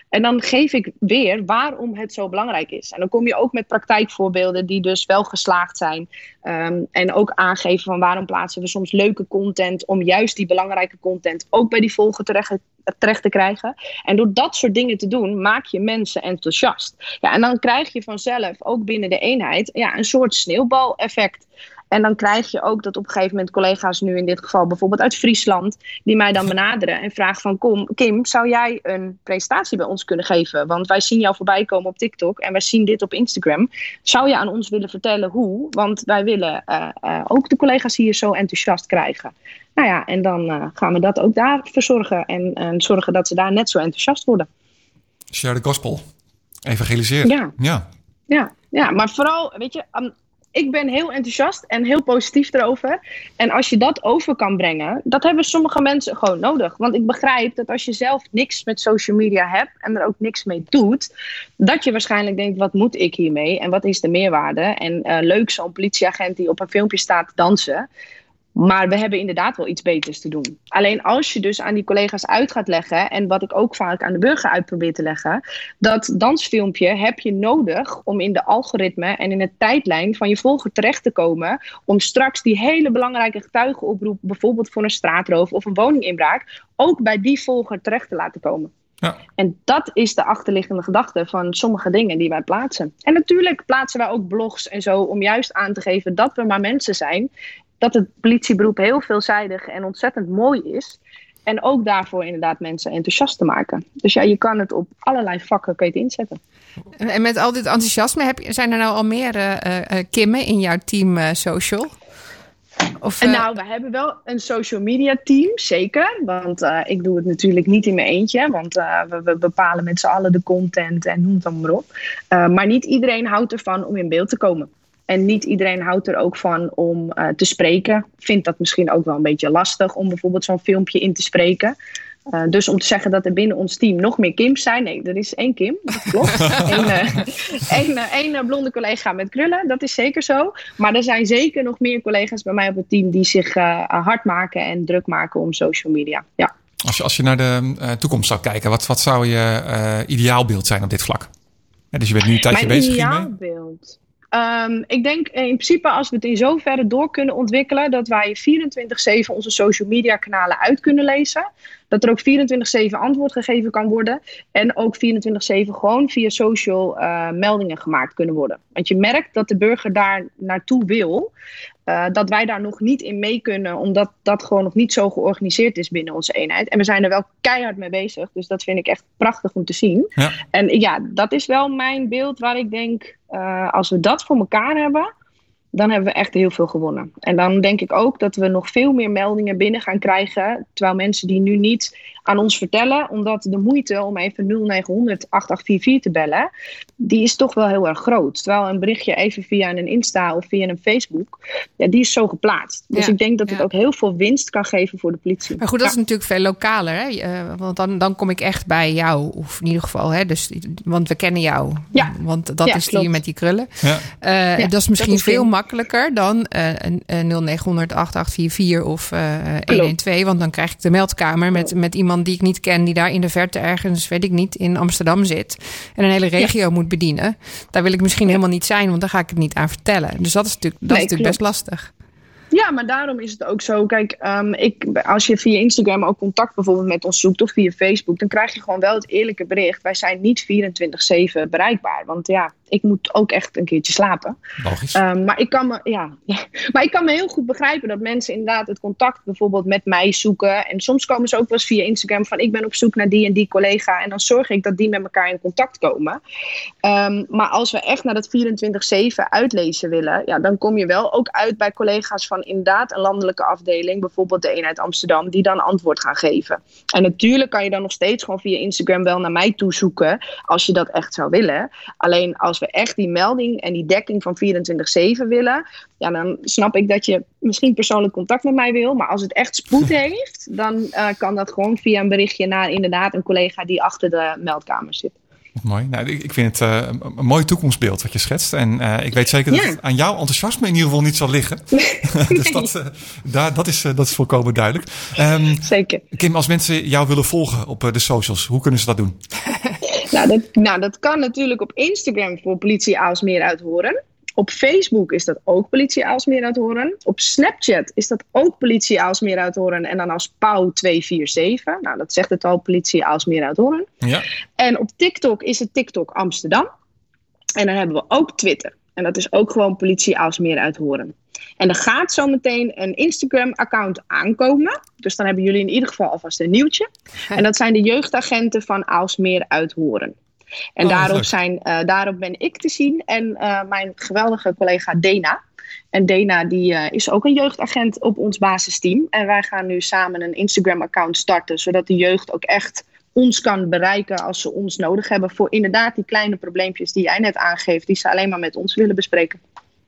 S5: En dan geef ik weer waarom het zo belangrijk is. En dan kom je ook met praktijkvoorbeelden die dus wel geslaagd zijn. Ehm, en ook aangeven van waarom plaatsen we soms leuke content om juist die belangrijke content ook bij die volger terecht, terecht te krijgen. En door dat soort dingen te doen, maak je mensen enthousiast. Ja, en dan krijg je vanzelf ook binnen de eenheid ja, een soort sneeuwbaleffect. En dan krijg je ook dat op een gegeven moment collega's nu in dit geval bijvoorbeeld uit Friesland, die mij dan benaderen en vragen van kom, Kim, zou jij een presentatie bij ons kunnen geven? Want wij zien jou voorbij komen op TikTok en wij zien dit op Instagram. Zou je aan ons willen vertellen hoe? Want wij willen eh, eh, ook de collega's hier zo enthousiast krijgen. Nou ja, en dan eh, gaan we dat ook daar verzorgen en, en zorgen dat ze daar net zo enthousiast worden.
S3: Share the gospel. Evangeliseren.
S5: Ja.
S3: ja.
S5: Ja, ja, maar vooral, weet je, ik ben heel enthousiast en heel positief erover. En als je dat over kan brengen, dat hebben sommige mensen gewoon nodig. Want ik begrijp dat als je zelf niks met social media hebt en er ook niks mee doet, dat je waarschijnlijk denkt: wat moet ik hiermee en wat is de meerwaarde? En eh, leuk zo'n politieagent die op een filmpje staat dansen. Maar we hebben inderdaad wel iets beters te doen. Alleen als je dus aan die collega's uit gaat leggen, en wat ik ook vaak aan de burger uit probeer te leggen, dat dansfilmpje heb je nodig om in de algoritme en in de tijdlijn van je volger terecht te komen. Om straks die hele belangrijke getuigenoproep, bijvoorbeeld voor een straatroof of een woninginbraak, ook bij die volger terecht te laten komen.
S3: Ja.
S5: En dat is de achterliggende gedachte van sommige dingen die wij plaatsen. En natuurlijk plaatsen wij ook blogs en zo om juist aan te geven dat we maar mensen zijn. Dat het politieberoep heel veelzijdig en ontzettend mooi is. En ook daarvoor inderdaad mensen enthousiast te maken. Dus ja, je kan het op allerlei vakken kun je het inzetten.
S4: En met al dit enthousiasme, heb je, zijn er nou al meer eh, eh, Kimmen in jouw team eh, social? Of, eh,
S5: nou, we hebben wel een social media team, zeker. Want eh, ik doe het natuurlijk niet in mijn eentje. Want eh, we, we bepalen met z'n allen de content en noem het dan maar op. Eh, maar niet iedereen houdt ervan om in beeld te komen. En niet iedereen houdt er ook van om eh, te spreken. Vindt dat misschien ook wel een beetje lastig om bijvoorbeeld zo'n filmpje in te spreken. Eh, dus om te zeggen dat er binnen ons team nog meer Kims zijn. Nee, er is één Kim, dat klopt. Eén eh, blonde collega met krullen, dat is zeker zo. Maar er zijn zeker nog meer collega's bij mij op het team die zich hard maken en druk maken om social media. Ja.
S3: Als je, als je naar de toekomst zou kijken, wat, wat zou je ideaalbeeld zijn op dit vlak? Ja, dus je bent nu een tijdje
S5: Mijn
S3: bezig hiermee.
S5: ideaalbeeld. Ehm, ik denk in principe als we het in zoverre door kunnen ontwikkelen dat wij 24-7 onze social media kanalen uit kunnen lezen. Dat er ook 24-7 antwoord gegeven kan worden. En ook 24-7 gewoon via social eh, meldingen gemaakt kunnen worden. Want je merkt dat de burger daar naartoe wil. Eh, dat wij daar nog niet in mee kunnen, omdat dat gewoon nog niet zo georganiseerd is binnen onze eenheid. En we zijn er wel keihard mee bezig. Dus dat vind ik echt prachtig om te zien.
S3: Ja.
S5: En ja, dat is wel mijn beeld waar ik denk, eh, als we dat voor elkaar hebben, dan hebben we echt heel veel gewonnen. En dan denk ik ook dat we nog veel meer meldingen binnen gaan krijgen, terwijl mensen die nu niet aan ons vertellen, omdat de moeite om even 0900 8844 te bellen, die is toch wel heel erg groot. Terwijl een berichtje even via een Insta of via een Facebook, ja, die is zo geplaatst. Dus
S4: Ja,
S5: ik denk dat het ook heel veel winst kan geven voor de politie.
S4: Maar goed, dat
S5: Ja.
S4: is natuurlijk veel lokaler. Hè? Eh, want dan, dan kom ik echt bij jou. Of in ieder geval, hè? Dus, want we kennen jou.
S5: Ja.
S4: Want dat
S5: Ja,
S4: is die
S5: klopt.
S4: met die krullen.
S3: Ja.
S4: Eh,
S5: Ja,
S4: dat is misschien
S5: dat is
S4: veel
S5: Kim.
S4: Makkelijker dan eh, een, een 0900 8844 of eh 112. Want dan krijg ik de meldkamer met, met iemand die ik niet ken, die daar in de verte ergens, weet ik niet, in Amsterdam zit. En een hele regio moet bedienen. Daar wil ik misschien helemaal niet zijn, want daar ga ik het niet aan vertellen. Dus dat is natuurlijk, dat
S5: Nee,
S4: is natuurlijk best lastig.
S5: Ja, maar daarom is het ook zo. Kijk, ehm, ik, als je via Instagram ook contact bijvoorbeeld met ons zoekt of via Facebook, dan krijg je gewoon wel het eerlijke bericht. Wij zijn niet 24-7 bereikbaar. Want ja, ik moet ook echt een keertje slapen. Ehm, maar, ik kan me, ja, maar ik kan me heel goed begrijpen dat mensen inderdaad het contact bijvoorbeeld met mij zoeken. En soms komen ze ook wel eens via Instagram van ik ben op zoek naar die en die collega. En dan zorg ik dat die met elkaar in contact komen. Ehm, maar als we echt naar dat 24-7 uitlezen willen, ja, dan kom je wel ook uit bij collega's van inderdaad een landelijke afdeling, bijvoorbeeld de eenheid Amsterdam, die dan antwoord gaan geven. En natuurlijk kan je dan nog steeds gewoon via Instagram wel naar mij toe zoeken, als je dat echt zou willen. Alleen als we echt die melding en die dekking van 24-7 willen, ja, dan snap ik dat je misschien persoonlijk contact met mij wil. Maar als het echt spoed heeft, dan eh, kan dat gewoon via een berichtje naar inderdaad een collega die achter de meldkamer zit.
S3: Mooi. Nou, ik, vind het eh, een, mooi toekomstbeeld wat je schetst. En eh, ik weet zeker dat
S5: Ja.
S3: het aan jouw enthousiasme in ieder geval niet zal liggen. dus dat, daar, dat, is, dat is volkomen duidelijk. Ehm,
S5: Zeker.
S3: Kim, als mensen jou willen volgen op de socials, hoe kunnen ze dat doen?
S5: Nou dat, nou, dat kan natuurlijk op Instagram voor politie Aalsmeer uithoren. Op Facebook is dat ook politie Aalsmeer uithoren. Op Snapchat is dat ook politie Aalsmeer uithoren. En dan als pauw 247. Nou, dat zegt het al, politie Aalsmeer uithoren.
S3: Ja.
S5: En op TikTok is het TikTok Amsterdam. En dan hebben we ook Twitter. En dat is ook gewoon politie Aalsmeer uithoren. En er gaat zometeen een Instagram-account aankomen. Dus dan hebben jullie in ieder geval alvast een nieuwtje. En dat zijn de jeugdagenten van Aalsmeer uithoren. En
S3: Oh,
S5: daarop, zijn, eh, daarop ben ik te zien en eh, mijn geweldige collega Dena. En Dena die, eh, is ook een jeugdagent op ons basisteam. En wij gaan nu samen een Instagram-account starten, zodat de jeugd ook echt ons kan bereiken als ze ons nodig hebben. Voor inderdaad die kleine probleempjes die jij net aangeeft, die ze alleen maar met ons willen bespreken.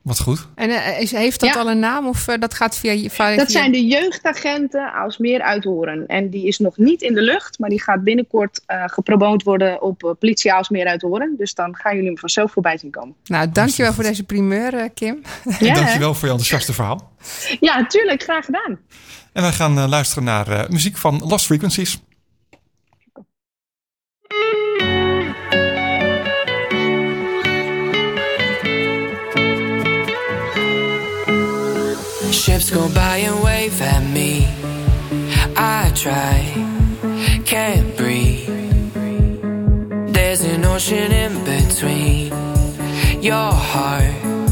S3: Wat goed.
S4: En eh, is, heeft dat
S5: Ja.
S4: al een naam of eh, dat gaat via... via
S5: Dat zijn de jeugdagenten als meer uithoren. En die is nog niet in de lucht, maar die gaat binnenkort eh gepromoot worden op uh, politie Aalsmeer uithoren. Dus dan gaan jullie hem vanzelf voorbij zien komen.
S4: Nou, dankjewel voor deze primeur, Kim.
S3: En
S5: Ja,
S3: dankjewel voor je enthousiaste verhaal.
S5: Ja, tuurlijk. Graag gedaan.
S3: En wij gaan luisteren naar eh, muziek van Lost Frequencies.
S2: Ships go by and wave at me. I try, can't breathe. There's an ocean in between your heart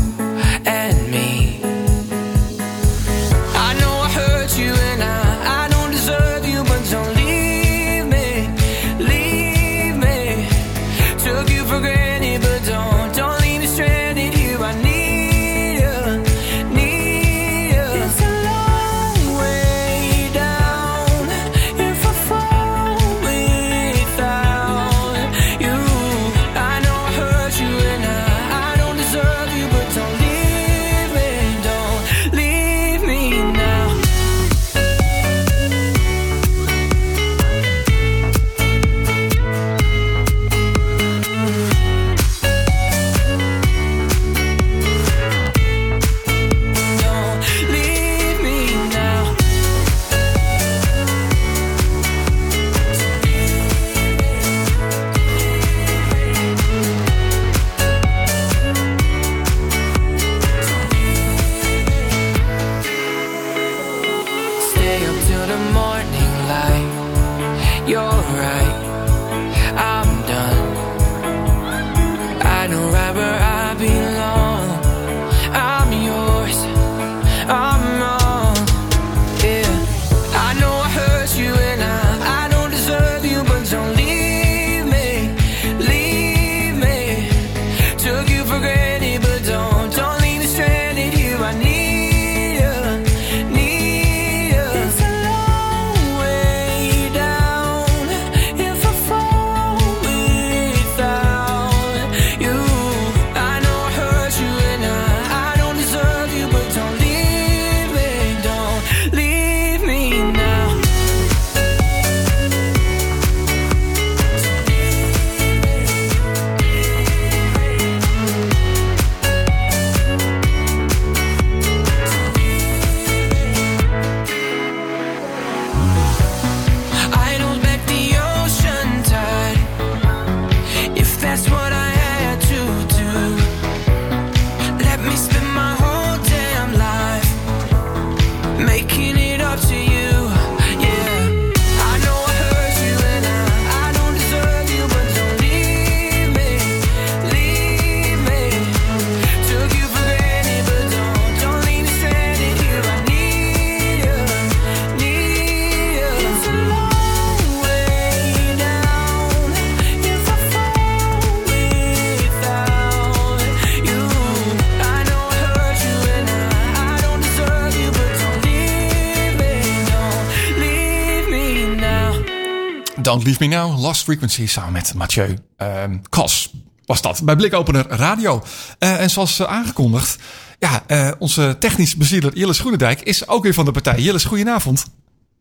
S2: Don't Leave Me
S3: Now, Lost Frequency samen met Mathieu ehm Kas. Was dat bij Blikopener Radio. Eh, en zoals eh, aangekondigd, ja, eh, onze technisch bezieler Jilles Groenendijk is ook weer van de partij. Jilles, goedenavond.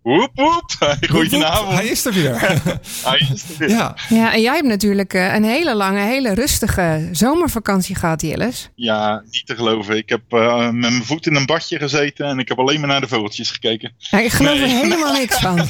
S6: Woep woep. Goedenavond.
S3: Hij is er weer.
S6: Hij is er weer.
S3: ja,
S4: Ja, en jij hebt natuurlijk eh, een hele lange, hele rustige zomervakantie gehad, Jilles.
S6: Ja, niet te geloven. Ik heb eh, met mijn voet in een badje gezeten en ik heb alleen maar naar de vogeltjes gekeken.
S4: Ja, ik geloof er helemaal niks van.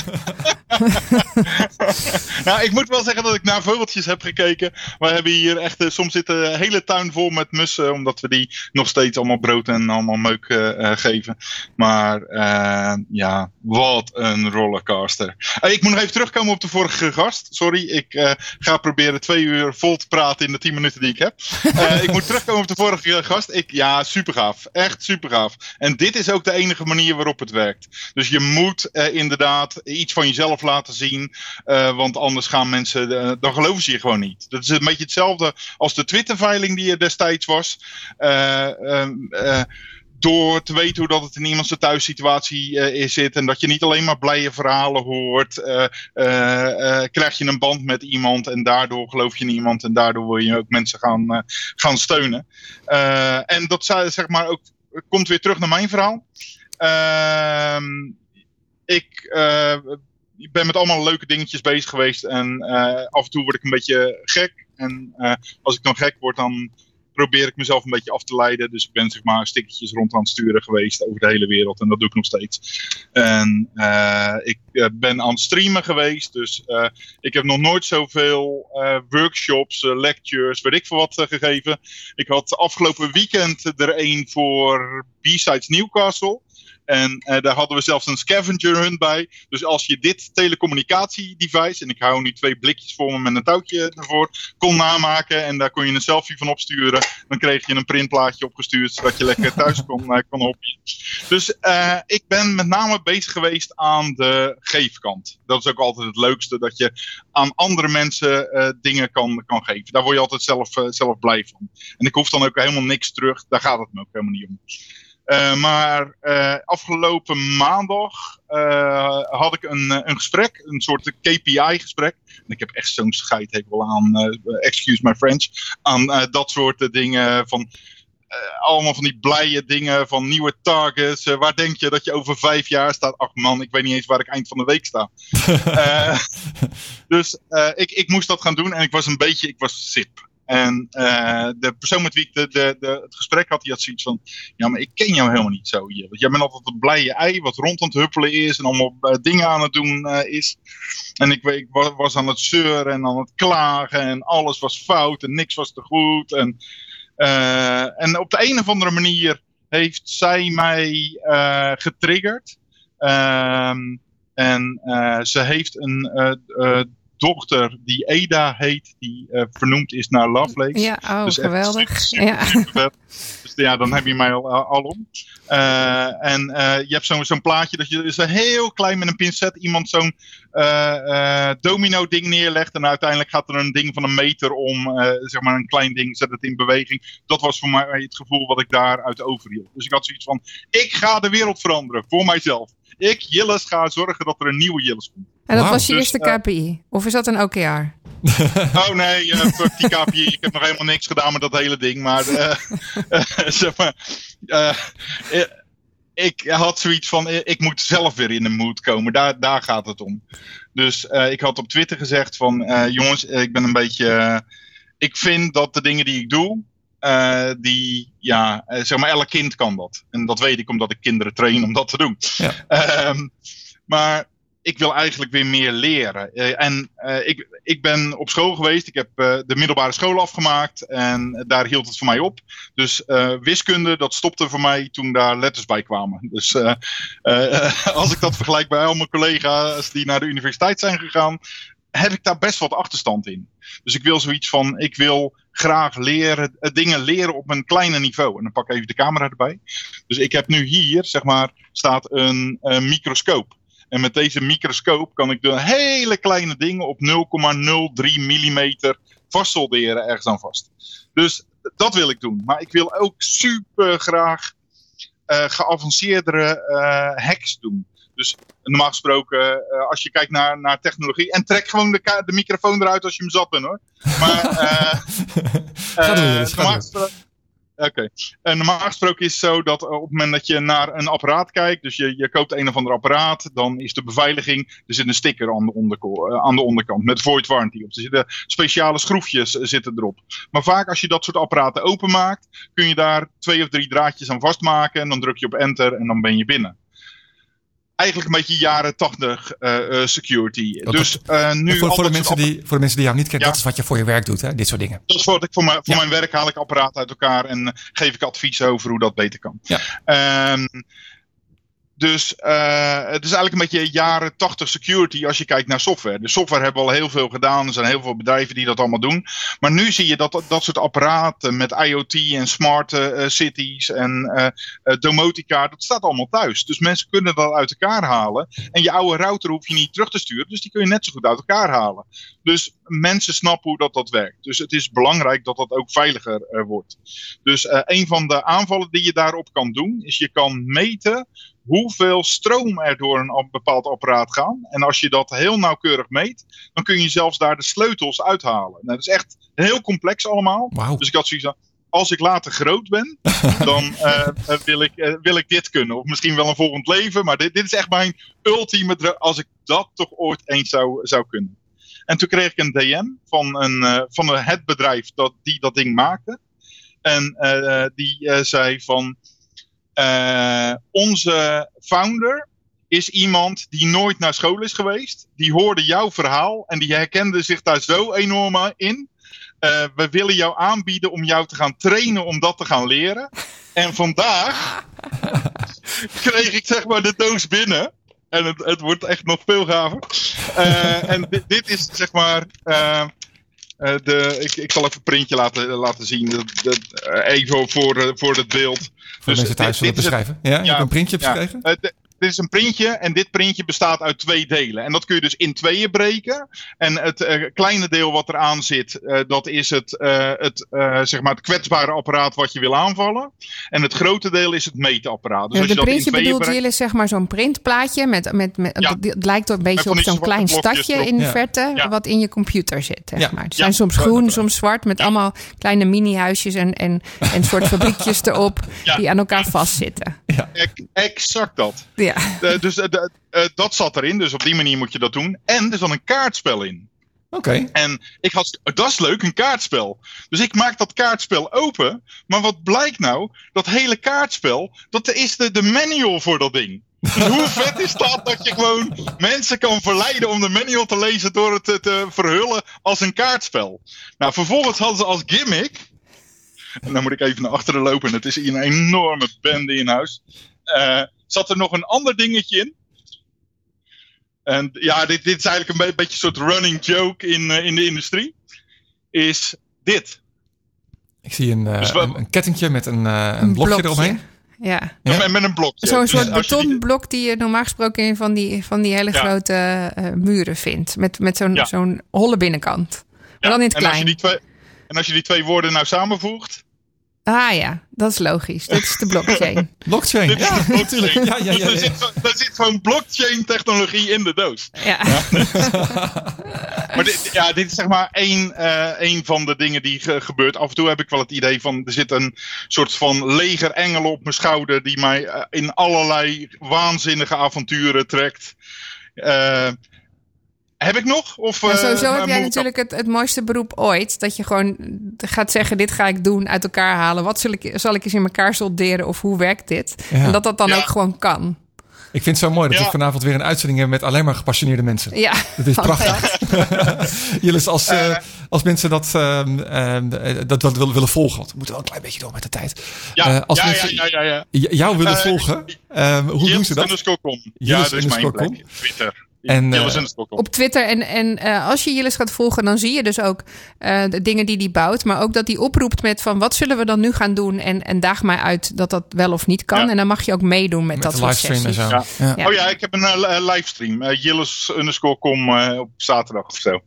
S6: Nou, ik moet wel zeggen dat ik naar vogeltjes heb gekeken. We hebben hier echt, eh, soms zit de hele tuin vol met mussen, omdat we die nog steeds allemaal brood en allemaal meuk geven. Maar eh, ja, wat een rollercoaster. Eh, ik moet nog even terugkomen op de vorige gast. Sorry, ik eh, ga proberen twee uur vol te praten in de tien minuten die ik heb. Eh, ik moet terugkomen op de vorige gast. Ik, ja, super gaaf. Echt super gaaf. En dit is ook de enige manier waarop het werkt. Dus je moet inderdaad iets van jezelf laten zien. want anders gaan mensen, dan geloven ze je gewoon niet. Dat is een beetje hetzelfde als de Twitter-veiling die er destijds was. Door te weten hoe dat het in iemands thuissituatie is zit. En dat je niet alleen maar blije verhalen hoort. eh, eh, krijg je een band met iemand. En daardoor geloof je in iemand. En daardoor wil je ook mensen gaan, gaan steunen. En dat zeg maar ook, komt weer terug naar mijn verhaal. Ehm, ik ben met allemaal leuke dingetjes bezig geweest. En af en toe word ik een beetje gek. En als ik dan gek word, dan probeer ik mezelf een beetje af te leiden. Dus ik ben zeg maar stickertjes rond aan het sturen geweest over de hele wereld. En dat doe ik nog steeds. En eh, ik eh, ben aan het streamen geweest. Dus eh, ik heb nog nooit zoveel workshops, lectures, weet ik veel wat gegeven. Ik had afgelopen weekend er een voor B-Sides Newcastle. En eh, daar hadden we zelfs een scavenger hunt bij. Dus als je dit telecommunicatiedevice, en ik hou nu twee blikjes voor me met een touwtje ervoor, kon namaken en daar kon je een selfie van opsturen, dan kreeg je een printplaatje opgestuurd zodat je lekker thuis kon, eh, kon hoppen. Dus eh, ik ben met name bezig geweest aan de geefkant. Dat is ook altijd het leukste, dat je aan andere mensen dingen kan, kan geven. Daar word je altijd zelf, zelf blij van. En ik hoef dan ook helemaal niks terug, daar gaat het me ook helemaal niet om. Eh, maar eh, afgelopen maandag eh, had ik een, een gesprek, een soort KPI-gesprek. En ik heb echt zo'n scheidhekel aan, excuse my French, aan dat soort dingen van. allemaal van die blije dingen van nieuwe targets. Waar denk je dat je over vijf jaar staat? Ach man, ik weet niet eens waar ik eind van de week sta. Dus ik, ik moest dat gaan doen en ik was een beetje, ik was sip. En eh, de persoon met wie ik de, de, het gesprek had, die had zoiets van: Ja, maar ik ken jou helemaal niet zo hier. Want jij bent altijd een blije ei, wat rond aan het huppelen is en allemaal eh, dingen aan het doen eh, is. En ik, ik wa- was aan het zeuren en aan het klagen en alles was fout en niks was te goed. En, en op de een of andere manier heeft zij mij getriggerd. Ehm, en ze heeft een dochter die Eda heet, die eh, vernoemd is naar Lovelace.
S4: Ja, oh,
S6: Dus
S4: geweldig.
S6: super,
S4: Ja.
S6: super. Dus ja, dan heb je mij al, al om. Eh, en eh, je hebt zo'n zo'n plaatje dat je is een heel klein met een pincet iemand zo'n domino ding neerlegt. En uiteindelijk gaat er een ding van een meter om, zeg maar een klein ding, zet het in beweging. Dat was voor mij het gevoel wat ik daaruit overhield. Dus ik had zoiets van, ik ga de wereld veranderen voor mijzelf. Ik, Jilles, ga zorgen dat er een nieuwe Jilles komt.
S4: En dat was je
S6: dus,
S4: eerste
S6: eh,
S4: KPI? Of is dat een OKR?
S6: Oh nee, fuck die KPI. Ik heb nog helemaal niks gedaan met dat hele ding. Maar, eh, zeg maar ik had zoiets van, ik moet zelf weer in de mood komen. Daar, daar gaat het om. Dus ik had op Twitter gezegd van, jongens, ik ben een beetje... ik vind dat de dingen die ik doe, die, ja, zeg maar, elk kind kan dat. En dat weet ik omdat ik kinderen train om dat te doen.
S3: Ja.
S6: Ehm, maar ik wil eigenlijk weer meer leren. Eh, en eh, ik, ik ben op school geweest. Ik heb eh, de middelbare school afgemaakt. En daar hield het voor mij op. Dus wiskunde, dat stopte voor mij toen daar letters bij kwamen. Dus als ik dat vergelijk bij al mijn collega's die naar de universiteit zijn gegaan, heb ik daar best wat achterstand in. Dus ik wil zoiets van, ik wil graag leren, dingen leren op een kleiner niveau. En dan pak ik even de camera erbij. Dus ik heb nu hier, zeg maar, staat een, eh, microscoop. En met deze microscoop kan ik de hele kleine dingen op 0,03 millimeter vastsolderen ergens aan vast. Dus dat wil ik doen. Maar ik wil ook super graag eh, geavanceerdere eh, hacks doen. Dus normaal gesproken, eh, als je kijkt naar, naar technologie. En trek gewoon de, de microfoon eruit als je hem zat bent hoor. Maar.
S3: Ga door, Jillis, ga
S6: normaal
S3: door.
S6: gesproken- Oké. En normaal gesproken is het zo dat eh, op het moment dat je naar een apparaat kijkt, dus je, je koopt een of ander apparaat, dan is de beveiliging, er zit een sticker aan de, onderko- eh, aan de onderkant met void warranty op. Er zitten speciale schroefjes eh, zitten erop. Maar vaak als je dat soort apparaten openmaakt, kun je daar twee of drie draadjes aan vastmaken en dan druk je op enter en dan ben je binnen. Eigenlijk een beetje jaren 80 eh, eh, security.
S3: Dat-
S6: dus eh, nu
S3: voor, voor, de mensen die, voor de mensen die jou niet kennen,
S6: Ja.
S3: dat is wat je voor je werk doet, hè? dit soort dingen.
S6: dat is wat ik voor, mijn, voor
S3: Ja.
S6: mijn werk haal ik apparaten uit elkaar en geef ik advies over hoe dat beter kan.
S3: Ja.
S6: Ehm, dus eh, het is eigenlijk een beetje jaren 80 security als je kijkt naar software. De software hebben we al heel veel gedaan. Er zijn heel veel bedrijven die dat allemaal doen. Maar nu zie je dat dat, soort apparaten met IoT en smart eh, eh, cities en domotica, dat staat allemaal thuis. Dus mensen kunnen dat uit elkaar halen. En je oude router hoef je niet terug te sturen. Dus die kun je net zo goed uit elkaar halen. Dus mensen snappen hoe dat, dat werkt. Dus het is belangrijk dat dat ook veiliger wordt. Dus een van de aanvallen die je daarop kan doen, is je kan meten hoeveel stroom er door een bepaald apparaat gaan. En als je dat heel nauwkeurig meet, dan kun je zelfs daar de sleutels uithalen. Nou, dat is echt heel complex allemaal. Dus ik had zoiets van, als ik later groot ben, dan eh, eh, wil, ik, eh, wil ik dit kunnen. Of misschien wel een volgend leven, maar dit, dit is echt mijn ultieme droom. Als ik dat toch ooit eens zou, zou kunnen. En toen kreeg ik een DM van, een, van een- het bedrijf dat, die dat ding maakte. En die zei van, eh, onze founder is iemand die nooit naar school is geweest. Die hoorde jouw verhaal en die herkende zich daar zo enorm in. Eh, we willen jou aanbieden om jou te gaan trainen om dat te gaan leren. En vandaag kreeg ik zeg maar de doos binnen. En het, het wordt echt nog veel gaver. Eh, en dit, dit is zeg maar. eh, de, ik, ik zal even een printje laten, laten zien. Dat, eh, even voor, voor het beeld.
S3: Voor de mensen thuis zullen
S6: het-
S3: beschrijven. Ja, je
S6: ja,
S3: hebt een printje
S6: ja.
S3: beschreven?
S6: Dit is een printje en dit printje bestaat uit twee delen. En dat kun je dus in tweeën breken. En het eh, kleine deel wat eraan zit, eh, dat is het, eh, het, eh, zeg maar het kwetsbare apparaat wat je wil aanvallen. En het grote deel is het meetapparaat. Dus
S4: Ja,
S6: als je
S4: de
S6: dat in
S4: printje bedoelt jullie zeg maar zo'n printplaatje met, met, met
S6: Ja.
S4: dat- het lijkt een beetje op zo'n klein stadje
S6: erop.
S4: in de
S3: Ja.
S4: verte
S6: Ja.
S4: wat in je computer zit. Zeg
S3: Ja.
S4: maar. Het
S6: Ja.
S4: zijn soms groen, soms zwart met allemaal kleine mini-huisjes en, en, en soort fabriekjes erop
S6: Ja.
S4: die aan elkaar vastzitten.
S6: Ex- Exact dat.
S4: Ja.
S6: Eh, dus eh, eh, dat zat erin. Dus op die manier moet je dat doen. En er zat een kaartspel in.
S3: Oké.
S6: En ik had, dat is leuk, een kaartspel. Dus ik maak dat kaartspel open. Maar wat blijkt nou? Dat hele kaartspel, dat is de, de manual voor dat ding. Dus hoe vet is dat dat je gewoon mensen kan verleiden om de manual te lezen door het te, te verhullen als een kaartspel. Nou, vervolgens hadden ze als gimmick. En dan moet ik even naar achteren lopen. Het is hier een enorme bende in huis. Eh, zat er nog een ander dingetje in. En ja, dit, dit is eigenlijk een be- beetje een soort running joke in, eh, in de industrie. Is dit.
S3: Ik zie een, eh,
S6: Dus wat-
S3: een, een kettingje met een, eh, een blokje eromheen.
S4: Ja.
S3: Ja.
S6: Met, met een blokje.
S4: Zo'n soort
S6: die-
S4: betonblok die je normaal gesproken in van die, van die hele
S6: Ja.
S4: grote eh, muren vindt. Met, met zo'n
S6: Ja.
S4: zo'n holle binnenkant. Maar
S6: ja,
S4: dan in het
S6: en als je
S4: klein.
S6: die twee, en als je die twee woorden nou samenvoegt.
S4: Ah ja, dat is logisch. Dit is de blockchain.
S3: Blockchain.
S6: Dit
S3: Ja, natuurlijk. Ja, ja,
S6: Dus
S3: ja,
S6: er zit, er gewoon blockchain technologie in de doos.
S4: Ja.
S6: Maar dit, ja, dit is zeg maar één, eh, één van de dingen die ge- gebeurt. Af en toe heb ik wel het idee van er zit een soort van leger engelen op mijn schouder die mij eh, in allerlei waanzinnige avonturen trekt. Eh, heb ik nog? Of,
S4: Ja,
S6: eh,
S4: sowieso heb jij natuurlijk het, het mooiste beroep ooit. Dat je gewoon gaat zeggen, dit ga ik doen, uit elkaar halen. Wat zal ik, zal ik eens in elkaar solderen of hoe werkt dit?
S3: Ja.
S4: En dat dat dan
S6: Ja.
S4: ook gewoon kan.
S3: Ik vind het zo mooi dat
S6: Ja.
S3: we vanavond weer een uitzending hebben met alleen maar gepassioneerde mensen.
S4: Ja,
S3: Dat is prachtig. Jullie, als, eh, als mensen dat, ehm, ehm, eh, dat, dat willen, willen volgen, want we moeten wel een klein beetje door met de tijd.
S6: Ja,
S3: Eh, als
S6: ja, ja,
S3: mensen
S6: ja, ja, ja.
S3: j- jou willen
S6: Eh,
S3: volgen, ehm, hoe doen ze dat?
S6: underscore com. Ja, dat is mijn plek. Twitter.
S3: En, eh,
S4: op Twitter. En, en eh, als je Jillis gaat volgen, dan zie je dus ook eh, de dingen die hij bouwt. Maar ook dat hij oproept met van wat zullen we dan nu gaan doen? En, en daag mij uit dat dat wel of niet kan.
S6: Ja.
S4: En dan mag je ook meedoen met,
S3: met
S4: dat soort
S3: livestream en
S4: sessies.
S3: zo.
S6: Ja.
S3: Ja.
S4: Ja.
S6: Oh ja, ik heb een li- livestream. eh Jillis underscore kom eh, op zaterdag of zo.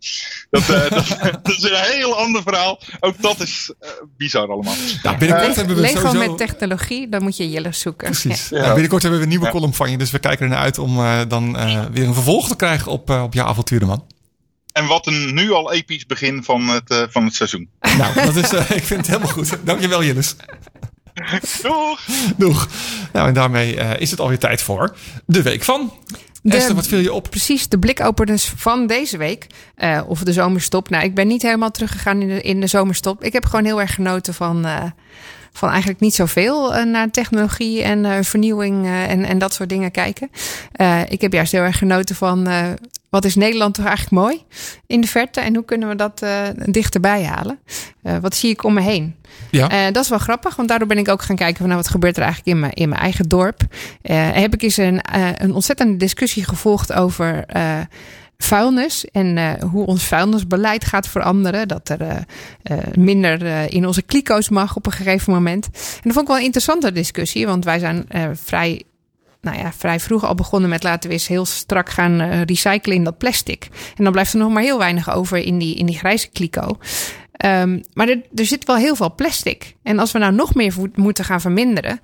S6: Dat, eh, dat, dat is een heel ander verhaal. Ook dat is eh, bizar allemaal.
S3: Nou, binnenkort hebben we
S4: Lego
S3: sowieso...
S4: met technologie, dan moet je Jillis zoeken.
S3: Precies.
S4: Ja.
S3: Nou, binnenkort hebben we een nieuwe
S6: Ja.
S3: column van je. Dus we kijken ernaar uit om eh, dan eh, weer een vervolg te krijgen op, eh, op jouw avonturen, man.
S6: En wat een nu al episch begin van het, eh, van het seizoen.
S3: Nou, dat is, eh, ik vind het helemaal goed. Dankjewel, Jillis.
S6: Doeg!
S3: Doeg. Nou, en daarmee eh, is het alweer tijd voor de week van.
S4: De-
S3: Esther, wat viel je op?
S4: Precies, de blikopeners van deze week. eh, of de zomerstop. Nou, ik ben niet helemaal teruggegaan in de, in de zomerstop. Ik heb gewoon heel erg genoten van, eh, van eigenlijk niet zoveel eh, naar technologie en eh, vernieuwing eh, en, en dat soort dingen kijken. Ik heb juist heel erg genoten van wat is Nederland toch eigenlijk mooi in de verte en hoe kunnen we dat dichterbij halen? Wat zie ik om me heen?
S3: Ja.
S4: Dat is wel grappig, want daardoor ben ik ook gaan kijken van nou, wat gebeurt er eigenlijk in mijn, in mijn eigen dorp. Heb ik eens een, een ontzettende discussie gevolgd over vuilnis en eh, hoe ons vuilnisbeleid gaat veranderen. Dat er eh, eh, minder in onze kliko's mag op een gegeven moment. En dat vond ik wel een interessante discussie, want wij zijn vrij nou ja, vrij vroeg al begonnen met laten we eens heel strak gaan recyclen in dat plastic. En dan blijft er nog maar heel weinig over in die, in die grijze kliko. Ehm, maar er, er zit wel heel veel plastic. En als we nou nog meer moeten gaan verminderen.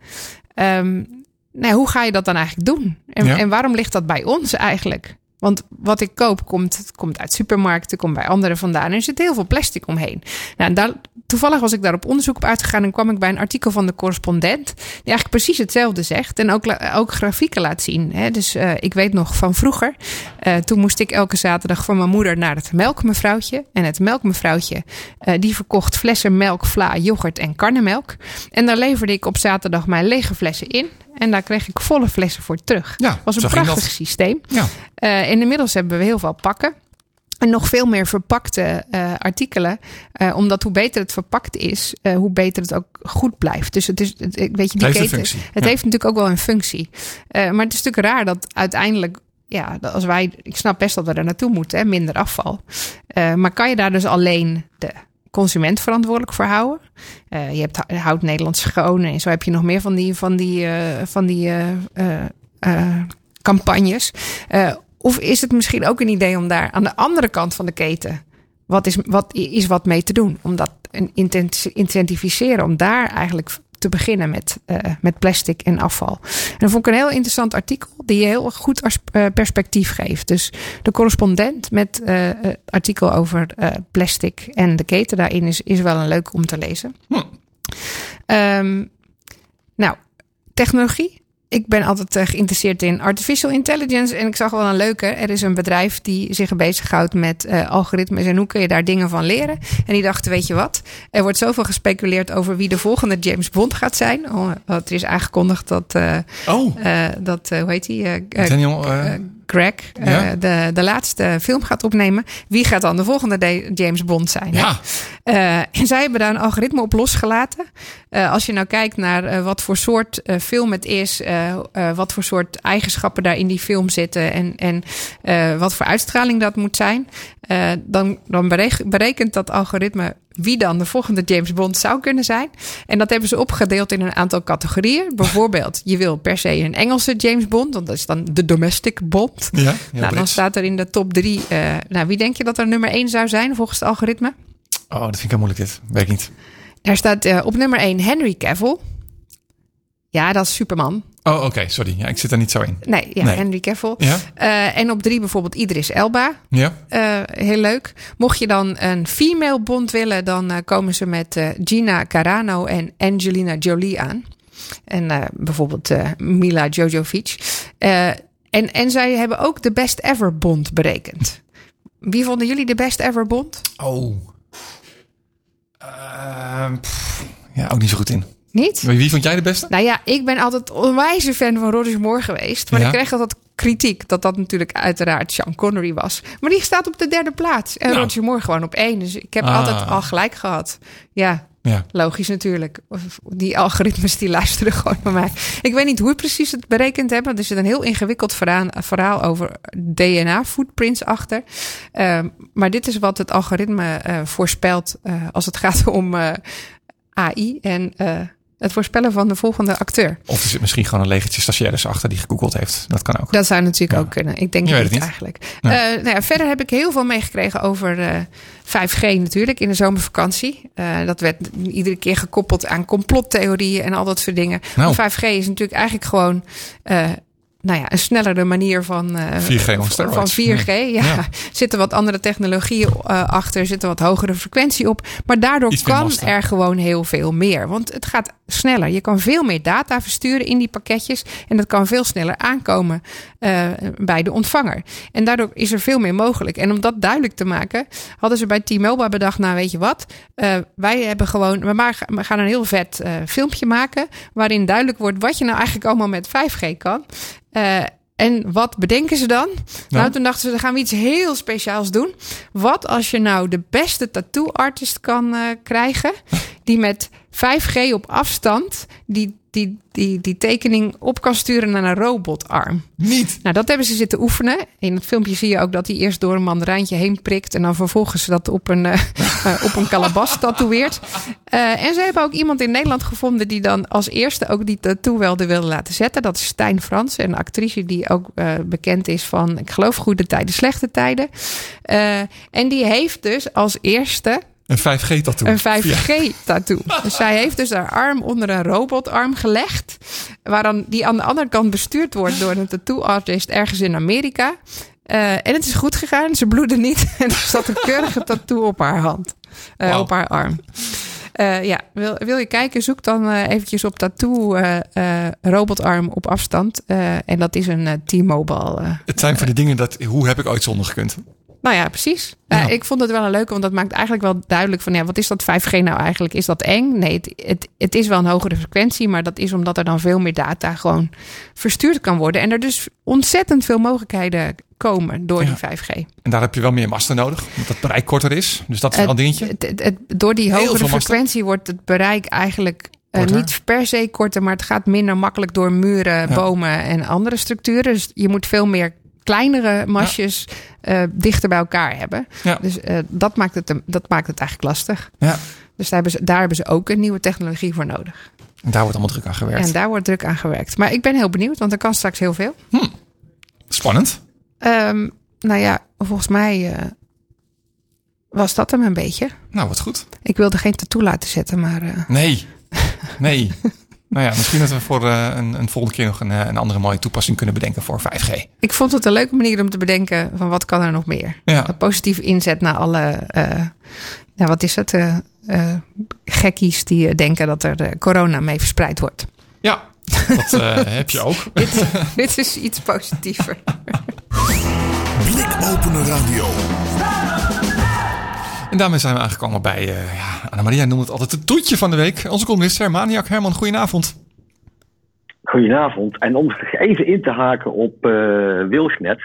S4: ehm, nou, hoe ga je dat dan eigenlijk doen? En,
S3: Ja.
S4: en waarom ligt dat bij ons eigenlijk? Want wat ik koop komt, komt uit supermarkten, komt bij anderen vandaan. En er zit heel veel plastic omheen. Nou, daar, toevallig was ik daar op onderzoek op uitgegaan en kwam ik bij een artikel van de correspondent. Die eigenlijk precies hetzelfde zegt. En ook, ook grafieken laat zien. Hè. Dus eh, ik weet nog van vroeger. eh, toen moest ik elke zaterdag van mijn moeder naar het melkmevrouwtje. En het melkmevrouwtje eh, die verkocht flessen melk, vla, yoghurt en karnemelk. En daar leverde ik op zaterdag mijn lege flessen in. En daar kreeg ik volle flessen voor terug.
S3: Ja,
S4: was een prachtig
S3: dat.
S4: systeem.
S3: Ja.
S4: En inmiddels hebben we heel veel pakken. En nog veel meer verpakte eh, artikelen. Eh, omdat hoe beter het verpakt is, hoe beter het ook goed blijft. Dus het is, het, weet je, die
S3: heeft
S4: keten. Het
S3: Ja.
S4: heeft natuurlijk ook wel een functie. Maar het is natuurlijk raar dat uiteindelijk, ja, als wij, ik snap best dat we er naartoe moeten, hè, minder afval. Maar kan je daar dus alleen de consument verantwoordelijk voor houden? Eh, je hebt Hou- Houd Nederland schoon en zo heb je nog meer van die, van die, eh, van die eh, campagnes. Of is het misschien ook een idee om daar aan de andere kant van de keten wat is wat, is wat mee te doen? Om dat incentiviseren, om daar eigenlijk te beginnen met, eh, met plastic en afval. En dat vond ik een heel interessant artikel die je heel goed als, eh, perspectief geeft. Dus de correspondent met eh, het artikel over plastic en de keten daarin is, is wel een leuk om te lezen.
S3: Hm.
S4: Ehm, nou, technologie. Ik ben altijd eh, geïnteresseerd in artificial intelligence. En ik zag wel een leuke. Er is een bedrijf die zich bezighoudt met eh, algoritmes. En hoe kun je daar dingen van leren? En die dachten, weet je wat? Er wordt zoveel gespeculeerd over wie de volgende James Bond gaat zijn. Oh, er is aangekondigd dat, eh,
S3: Oh,
S4: dat hoe heet die?
S3: Daniel,
S4: Greg eh, de, de laatste film gaat opnemen. Wie gaat dan de volgende de- James Bond zijn?
S3: ja.
S4: Eh, en zij hebben daar een algoritme op losgelaten. Eh, als je nou kijkt naar wat voor soort film het is, wat voor soort eigenschappen daar in die film zitten en, en wat voor uitstraling dat moet zijn, eh, dan, dan berekent dat algoritme wie dan de volgende James Bond zou kunnen zijn. En dat hebben ze opgedeeld in een aantal categorieën. Bijvoorbeeld, je wil per se een Engelse James Bond, want dat is dan de domestic Bond.
S3: Ja,
S4: nou, dan
S3: Brits.
S4: staat er in de top drie. eh, nou, wie denk je dat er nummer één zou zijn volgens het algoritme?
S3: Oh, dat vind ik heel moeilijk dit. Weet ik niet.
S4: Er staat eh, op nummer 1 Henry Cavill. Ja, dat is Superman.
S3: Oh, oké, sorry. Ja, ik zit daar niet zo in.
S4: Nee, ja,
S3: Nee.
S4: Henry Cavill.
S3: Ja?
S4: Eh, en op drie bijvoorbeeld Idris Elba.
S3: Ja?
S4: Eh, heel leuk. Mocht je dan een female bond willen, dan eh, komen ze met Gina Carano en Angelina Jolie aan. En bijvoorbeeld Mila Jojovic. En, en zij hebben ook de best ever bond berekend. Wie vonden jullie de best ever bond?
S3: Oh. Ja, ook niet zo goed in.
S4: Niet?
S3: Wie vond jij de beste?
S4: Nou ja, ik ben altijd een onwijze fan van Roger Moore geweest. Maar
S3: Ja.
S4: ik kreeg altijd kritiek. Dat dat natuurlijk uiteraard Sean Connery was. Maar die staat op de derde plaats. En
S3: Nou.
S4: Roger Moore gewoon op één. Dus ik heb
S3: Ah.
S4: altijd al gelijk gehad. Ja,
S3: Ja.
S4: logisch natuurlijk. Die algoritmes die luisteren gewoon naar mij. Ik weet niet hoe precies het berekend hebben. want Er zit een heel ingewikkeld verhaal, verhaal over DNA-footprints achter. Ehm, maar dit is wat het algoritme eh, voorspelt eh, als het gaat om eh, AI en het voorspellen van de volgende acteur.
S3: Of er zit misschien gewoon een legertje stagiaires achter die gegoogeld heeft. Dat kan ook.
S4: Dat zou natuurlijk
S3: Ja.
S4: ook kunnen. Ik denk het niet, eigenlijk. Eh, nou ja, verder heb ik heel veel meegekregen over eh, 5G natuurlijk in de zomervakantie. Eh, dat werd iedere keer gekoppeld aan complottheorieën en al dat soort dingen.
S3: Nou.
S4: Maar 5G is natuurlijk eigenlijk gewoon... eh, nou ja, een snellere manier van, eh,
S3: 4G on
S4: van
S3: steroids.
S4: 4G. Ja.
S3: Ja.
S4: Zitten wat andere technologieën eh, achter, zit er wat hogere frequentie op. Maar daardoor
S3: Iets
S4: kan er gewoon heel veel meer. Want het gaat sneller. Je kan veel meer data versturen in die pakketjes. En dat kan veel sneller aankomen eh, bij de ontvanger. En daardoor is er veel meer mogelijk. En om dat duidelijk te maken, hadden ze bij T-Mobile bedacht: Nou, weet je wat? Eh, wij hebben gewoon. We gaan een heel vet eh, filmpje maken. waarin duidelijk wordt wat je nou eigenlijk allemaal met 5G kan. Eh, en wat bedenken ze dan? Nou, toen dachten ze, dan gaan we iets heel speciaals doen. Wat als je nou de beste tattoo artist kan eh, krijgen, die met 5G op afstand die, die, die, die tekening op kan sturen naar een robotarm.
S3: Niet.
S4: Nou, dat hebben ze zitten oefenen. In het filmpje zie je ook dat hij eerst door een mandarijntje heen prikt. En dan vervolgens dat op een, eh, op een kalabas tatoeëert. Eh, en ze hebben ook iemand in Nederland gevonden die dan als eerste ook die tattoo wilde laten zetten. Dat is Stijn Frans, een actrice die ook bekend is van, ik geloof, goede tijden, slechte tijden. En die heeft dus als eerste
S3: Een 5G-tattoo.
S4: een 5G-tattoo. Dus zij heeft dus haar arm onder een robotarm gelegd. Waar dan, die aan de andere kant bestuurd wordt door een tattoo-artist ergens in Amerika. Eh, en het is goed gegaan. Ze bloedde niet. En er zat een keurige tattoo op haar hand. Eh. Op haar arm. Eh, ja, wil, wil je kijken? Zoek dan eventjes op tattoo robotarm op afstand. En dat is een T-Mobile.
S3: Het zijn van die dingen dat... Hoe heb ik ooit zonder gekund?
S4: Nou ja, precies. Eh, ik vond het wel een leuke, want dat maakt eigenlijk wel duidelijk van ja, wat is dat 5G nou eigenlijk? Is dat eng? Nee, het, het, het is wel een hogere frequentie, maar dat is omdat er dan veel meer data gewoon verstuurd kan worden. En er dus ontzettend veel mogelijkheden komen door
S3: Ja.
S4: die 5G.
S3: En daar heb je wel meer masten nodig. Omdat het bereik korter is. Dus dat is wel een dingetje.
S4: Het, door die hogere frequentie wordt het bereik eigenlijk eh, niet per se korter, maar het gaat minder makkelijk door muren,
S3: Ja.
S4: bomen en andere structuren. Dus je moet veel meer kleinere masjes eh, dichter bij elkaar hebben.
S3: Ja.
S4: Dus eh, dat, maakt het, dat maakt het eigenlijk lastig.
S3: Ja.
S4: Dus daar hebben, ze, daar hebben ze ook een nieuwe technologie voor nodig.
S3: En daar wordt allemaal druk aan gewerkt.
S4: En daar wordt druk aan gewerkt. Maar ik ben heel benieuwd, want er kan straks heel veel.
S3: Spannend.
S4: Ehm, nou ja, volgens mij eh, was dat hem een beetje.
S3: Nou, wat goed.
S4: Ik wilde geen tattoo laten zetten, maar
S3: Nee. Nee. nou ja, misschien dat we voor eh, een, een volgende keer nog een, eh, een andere mooie toepassing kunnen bedenken voor 5G.
S4: ik vond het een leuke manier om te bedenken van wat kan er nog meer.
S3: Ja.
S4: Een positieve inzet naar alle, eh, nou wat is het, eh, eh, gekkies die denken dat er corona mee verspreid wordt.
S3: Ja, dat eh, heb je ook.
S4: dit, dit is iets positiever.
S1: Blikopener Radio.
S3: En daarmee zijn we aangekomen bij, eh ja, Annemaria noemt het altijd het toetje van de week. Onze columnist Hermaniak. Herman, goedenavond.
S7: Goedenavond. En om even in te haken op eh Wils net.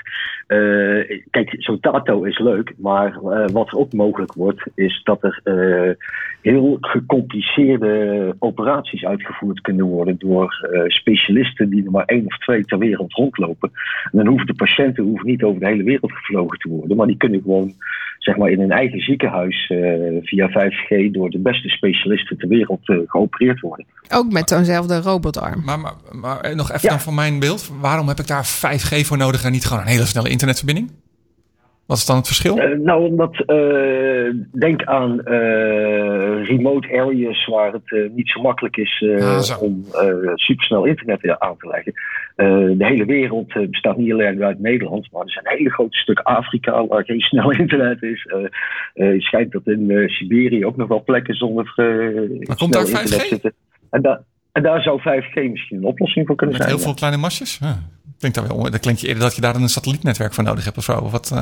S7: eh, kijk, zo'n tato is leuk. Maar wat ook mogelijk wordt, is dat er heel gecompliceerde operaties uitgevoerd kunnen worden door specialisten die er maar één of twee ter wereld rondlopen. En dan hoeven de patiënten hoeven niet over de hele wereld gevlogen te worden. Maar die kunnen gewoon zeg maar, in hun eigen ziekenhuis eh, via 5G door de beste specialisten ter wereld eh, geopereerd worden.
S4: Ook met zo'nzelfde robotarm.
S3: Maar, maar, maar eh, nog even
S7: Ja.
S3: dan van mijn beeld. Waarom heb ik daar 5G voor nodig en niet gewoon een hele snelle internetverbinding? Wat is dan het verschil?
S7: Eh, nou, omdat eh, denk aan eh, remote areas waar het niet zo makkelijk is
S3: Ah, zo.
S7: om supersnel internet aan te leggen. De hele wereld bestaat niet alleen uit Nederland, maar er zijn een hele grote stuk Afrika waar geen snel internet is. Het schijnt dat in Siberië ook nog wel plekken zonder
S3: Maar komt
S7: snel
S3: daar 5G?
S7: internet zitten. En, daar en daar zou 5G misschien een oplossing voor kunnen
S3: Met
S7: zijn.
S3: heel veel kleine masjes? Ja. Klinkt dan wel, dat klinkt je eerder dat je daar een satellietnetwerk voor nodig hebt of zo. Of wat,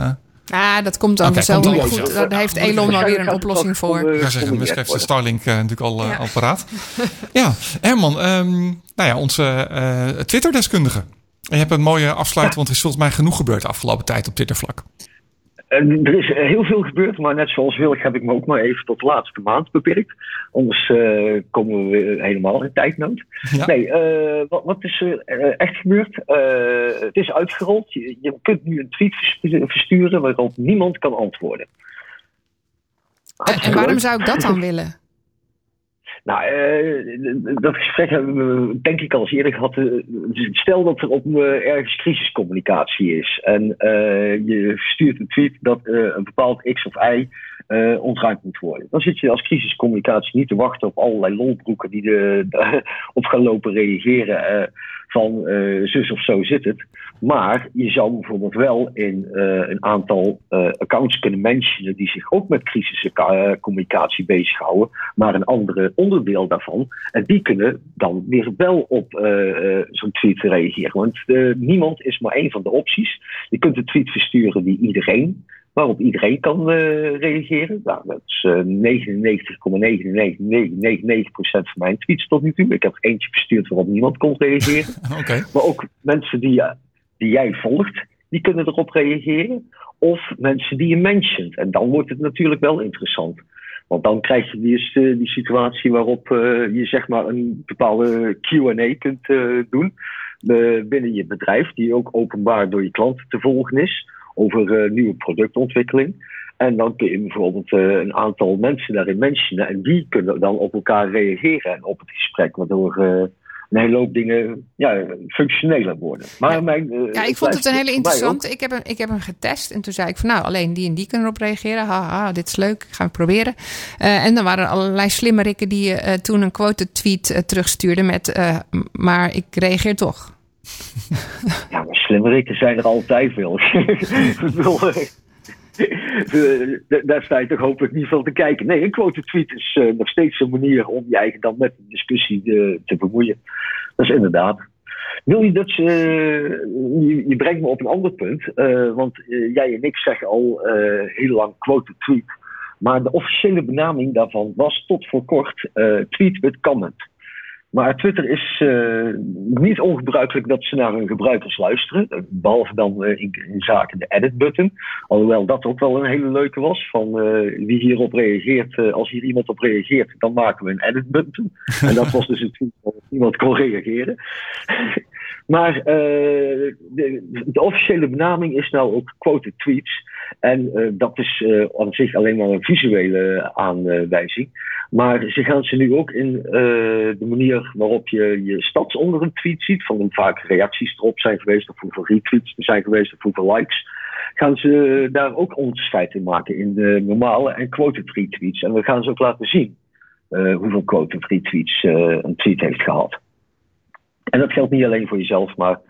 S4: Ah, dat komt dan
S3: komt
S4: wel goed.
S3: zo.
S4: Daar heeft Elon wel weer een oplossing voor.
S3: ik ga zeggen, Musk heeft. Starlink eh, natuurlijk al, eh,
S4: Ja.
S3: al paraat. ja, Herman, ehm, nou ja, onze eh, Twitter-deskundige. En je hebt een mooie afsluiting, want er is volgens mij genoeg gebeurd de afgelopen tijd op Twittervlak.
S7: En er is heel veel gebeurd, maar net zoals Wilk heb ik me ook maar even tot de laatste maand beperkt. Anders eh, komen we helemaal in tijdnood.
S3: Ja.
S7: Nee, eh, wat, wat is er eh, echt gebeurd? Eh, het is uitgerold. Je, je kunt nu een tweet vers- versturen waarop niemand kan antwoorden.
S4: En,
S7: Hartstikke
S4: en waarom
S7: leuk.
S4: zou ik dat dan willen?
S7: Nou, eh, dat gesprek hebben we denk ik al eens eerder gehad. Eh, Stel dat er op eh, ergens crisiscommunicatie is en eh, je stuurt een tweet dat een bepaald X of Y ontruimd moet worden. Dan zit je als crisiscommunicatie niet te wachten op allerlei lolbroeken die er op gaan lopen reageren van zus of zo zit het. Maar je zou bijvoorbeeld wel in eh, een aantal eh, accounts kunnen mentionen die zich ook met crisiscommunicatie bezighouden, maar een andere onderdeel daarvan. En die kunnen dan weer wel op eh, zo'n tweet reageren. Want niemand is maar één van de opties. Je kunt een tweet versturen die iedereen, waarop iedereen kan reageren. Nou, dat is eh 99,99999% van mijn tweets tot nu toe. Ik heb er eentje verstuurd waarop niemand kon reageren. Maar ook mensen die, die jij volgt, die kunnen erop reageren. Of mensen die je mentioned. En dan wordt het natuurlijk wel interessant. Want dan krijg je die, die situatie waarop eh, je zeg maar een bepaalde QA kunt eh, doen binnen je bedrijf, die ook openbaar door je klanten te volgen is, over eh, nieuwe productontwikkeling. En dan kun je bijvoorbeeld een aantal mensen daarin mentionen en die kunnen dan op elkaar reageren en op het gesprek, waardoor een hele hoop dingen ja, functioneler worden. Maar mijn, eh,
S4: Ja, ik vond het een hele interessante. Ik heb, hem, ik heb hem getest en toen zei ik van nou, alleen die en die kunnen erop reageren. Haha, dit is leuk, gaan we proberen. Eh, en dan waren er allerlei slimmerikken die eh, toen een quoted tweet terugstuurden met maar ik reageer toch.
S7: Ja, maar slimmerikken zijn er altijd veel. Ik bedoel, daar sta je toch hopelijk niet van te kijken. Nee, een quote tweet is eh, nog steeds een manier om je eigen dan met de discussie eh, te bemoeien. Dat is inderdaad. Wil je dat, eh, je, je brengt me op een ander punt, want jij en ik zeggen al heel lang quote tweet. Maar de officiële benaming daarvan was tot voor kort tweet with comment. Maar Twitter is eh, niet ongebruikelijk dat ze naar hun gebruikers luisteren. eh, Behalve dan eh, in, zaken de edit-button. Alhoewel dat ook wel een hele leuke was. Van wie hierop reageert, als hier iemand op reageert, dan maken we een edit-button. en dat was dus een tweet waarop niemand kon reageren. maar de, de officiële benaming is nou ook quoted tweets. En eh, dat is eh, aan zich alleen maar een visuele aanwijzing. Maar ze gaan ze nu ook in eh, de manier waarop je je stats onder een tweet ziet, van hoe vaak reacties erop zijn geweest, of hoeveel retweets er zijn geweest, of hoeveel likes, gaan ze daar ook onderscheid in maken in de normale en quoted retweets. En we gaan ze ook laten zien eh, hoeveel quoted retweets eh, een tweet heeft gehad. En dat geldt niet alleen voor jezelf, maar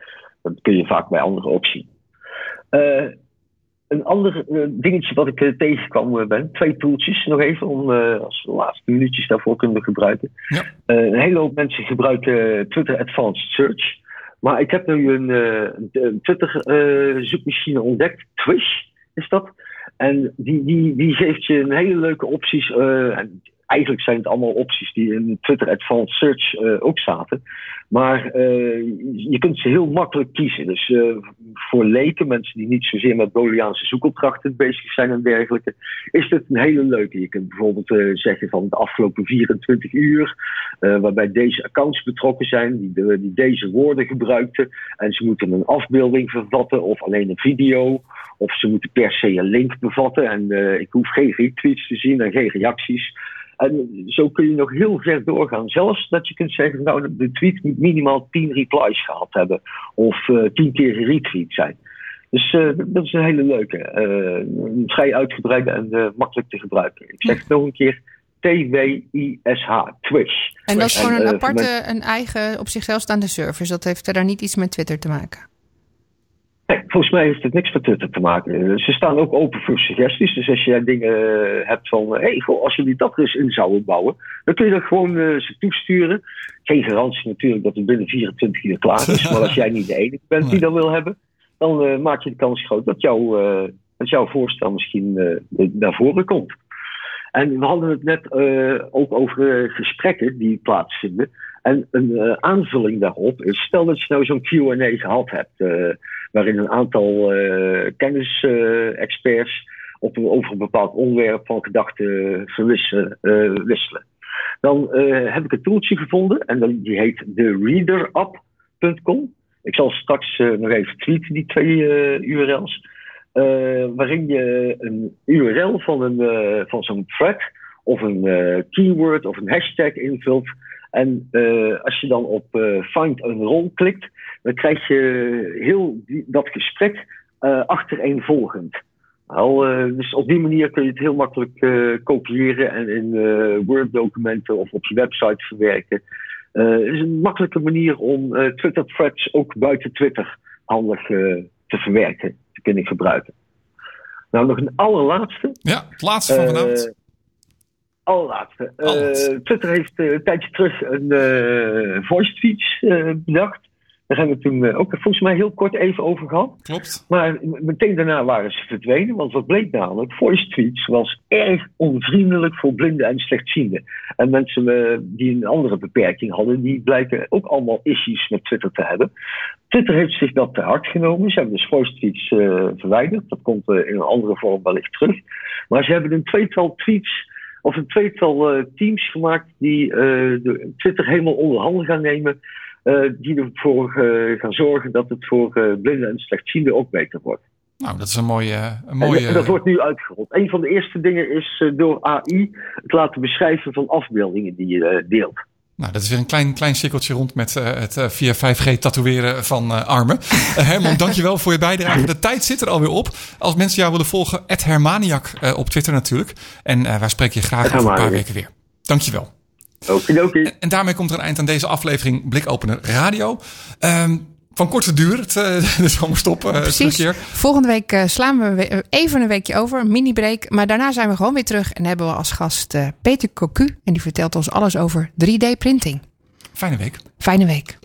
S7: dat kun je vaak bij anderen ook zien. Een ander eh, dingetje wat ik eh, tegenkwam eh, ben, twee tooltjes nog even, om als laatste minuutjes daarvoor kunnen gebruiken.
S3: Ja.
S7: Een hele hoop mensen gebruiken Twitter Advanced Search. Maar ik heb nu een, een Twitter eh, zoekmachine ontdekt, Twish is dat. En die, die, die geeft je een hele leuke opties. en eigenlijk zijn het allemaal opties die in Twitter Advanced Search eh, ook zaten. Maar eh, je kunt ze heel makkelijk kiezen. Dus eh, voor leken, mensen die niet zozeer met Booleaanse zoekopdrachten bezig zijn en dergelijke, is dit een hele leuke. Je kunt bijvoorbeeld zeggen van de afgelopen 24 uur, waarbij deze accounts betrokken zijn, die, die deze woorden gebruikten. En ze moeten een afbeelding vervatten of alleen een video. Of ze moeten per se een link bevatten. En ik hoef geen retweets te zien en geen reacties. En zo kun je nog heel ver doorgaan. Zelfs dat je kunt zeggen, nou, de tweet moet minimaal 10 replies gehad hebben. Of eh 10 keer geretweet zijn. Dus eh, dat is een hele leuke. eh, vrij uitgebreide en makkelijk te gebruiken. Ik zeg het nog een keer. T-W-I-S-H. Twish.
S4: En dat is gewoon een aparte, een eigen op zichzelf staande service. Dat heeft verder niet iets met Twitter te maken.
S7: Nee, volgens mij heeft het niks met Twitter te maken. Eh, Ze staan ook open voor suggesties. Dus als je dingen eh, hebt van, hé, hey, goh, als jullie dat er eens in zouden bouwen, dan kun je dat gewoon eh, ze toesturen. Geen garantie natuurlijk dat het binnen 24 uur klaar is. maar als jij niet de enige bent die dat wil hebben, dan eh, maak je de kans groot dat, jouw eh, dat jouw voorstel misschien eh, naar voren komt. En we hadden het net eh, ook over eh, gesprekken die plaatsvinden. En een eh, aanvulling daarop is, stel dat je nou zo'n Q&A gehad hebt, eh, waarin een aantal eh kennisexperts over een bepaald onderwerp van gedachten wisselen. Dan heb ik een tooltje gevonden en die heet thereaderapp.com. Ik zal straks nog even tweeten, die twee URL's. waarin je een URL van, een, van zo'n thread of een keyword of een hashtag invult. En eh, als je dan op eh, Find a Role klikt, dan krijg je heel die- dat gesprek eh achtereenvolgend. Eh, dus op die manier kun je het heel makkelijk kopiëren en in Word-documenten of op je website verwerken. Het is een makkelijke manier om Twitter-threads ook buiten Twitter handig te verwerken, te kunnen gebruiken. Nou, nog een allerlaatste.
S3: Ja, het laatste van vanavond.
S7: Allerlaatste. Eh,
S3: Allerlaatste.
S7: Twitter heeft eh, een tijdje terug een eh, voice tweets bedacht. Daar hebben we toen ook volgens mij heel kort even over gehad.
S3: Klopt.
S7: Maar meteen daarna waren ze verdwenen. Want wat bleek namelijk? Voice tweets was erg onvriendelijk voor blinden en slechtzienden. En mensen die een andere beperking hadden, die blijken ook allemaal issues met Twitter te hebben. Twitter heeft zich dat te hard genomen. Ze hebben dus voice tweets verwijderd. Dat komt in een andere vorm wellicht terug. Maar ze hebben een tweetal tweets of een tweetal eh, teams gemaakt die eh, de Twitter helemaal onder handen gaan nemen. eh, die ervoor gaan zorgen dat het voor blinden en slechtzienden ook beter wordt.
S3: Nou, dat is een mooie... Een
S7: En,
S3: mooie
S7: en dat wordt nu uitgerold. Een van de eerste dingen is door AI het laten beschrijven van afbeeldingen die je deelt.
S3: Nou, dat is weer een klein, klein cirkeltje rond met eh, het eh, via 5G tatoeëren van eh, armen. Herman, dankjewel voor je bijdrage. De tijd zit er alweer op. Als mensen jou willen volgen, Hermaniak eh, op Twitter natuurlijk. En wij spreken je graag over een paar
S7: Hermaniak.
S3: weken weer. Dankjewel.
S7: Okidoki.
S3: En daarmee komt er een eind aan deze aflevering Blikopener Radio. Ehm, van korte duur, het, de zomerstop eh
S4: Precies.
S3: keer.
S4: Volgende week eh, slaan we we- even een weekje over, een mini-break. Maar daarna zijn we gewoon weer terug en hebben we als gast eh, Peter Cocu. En die vertelt ons alles over 3D-printing.
S3: Fijne week.
S4: Fijne week.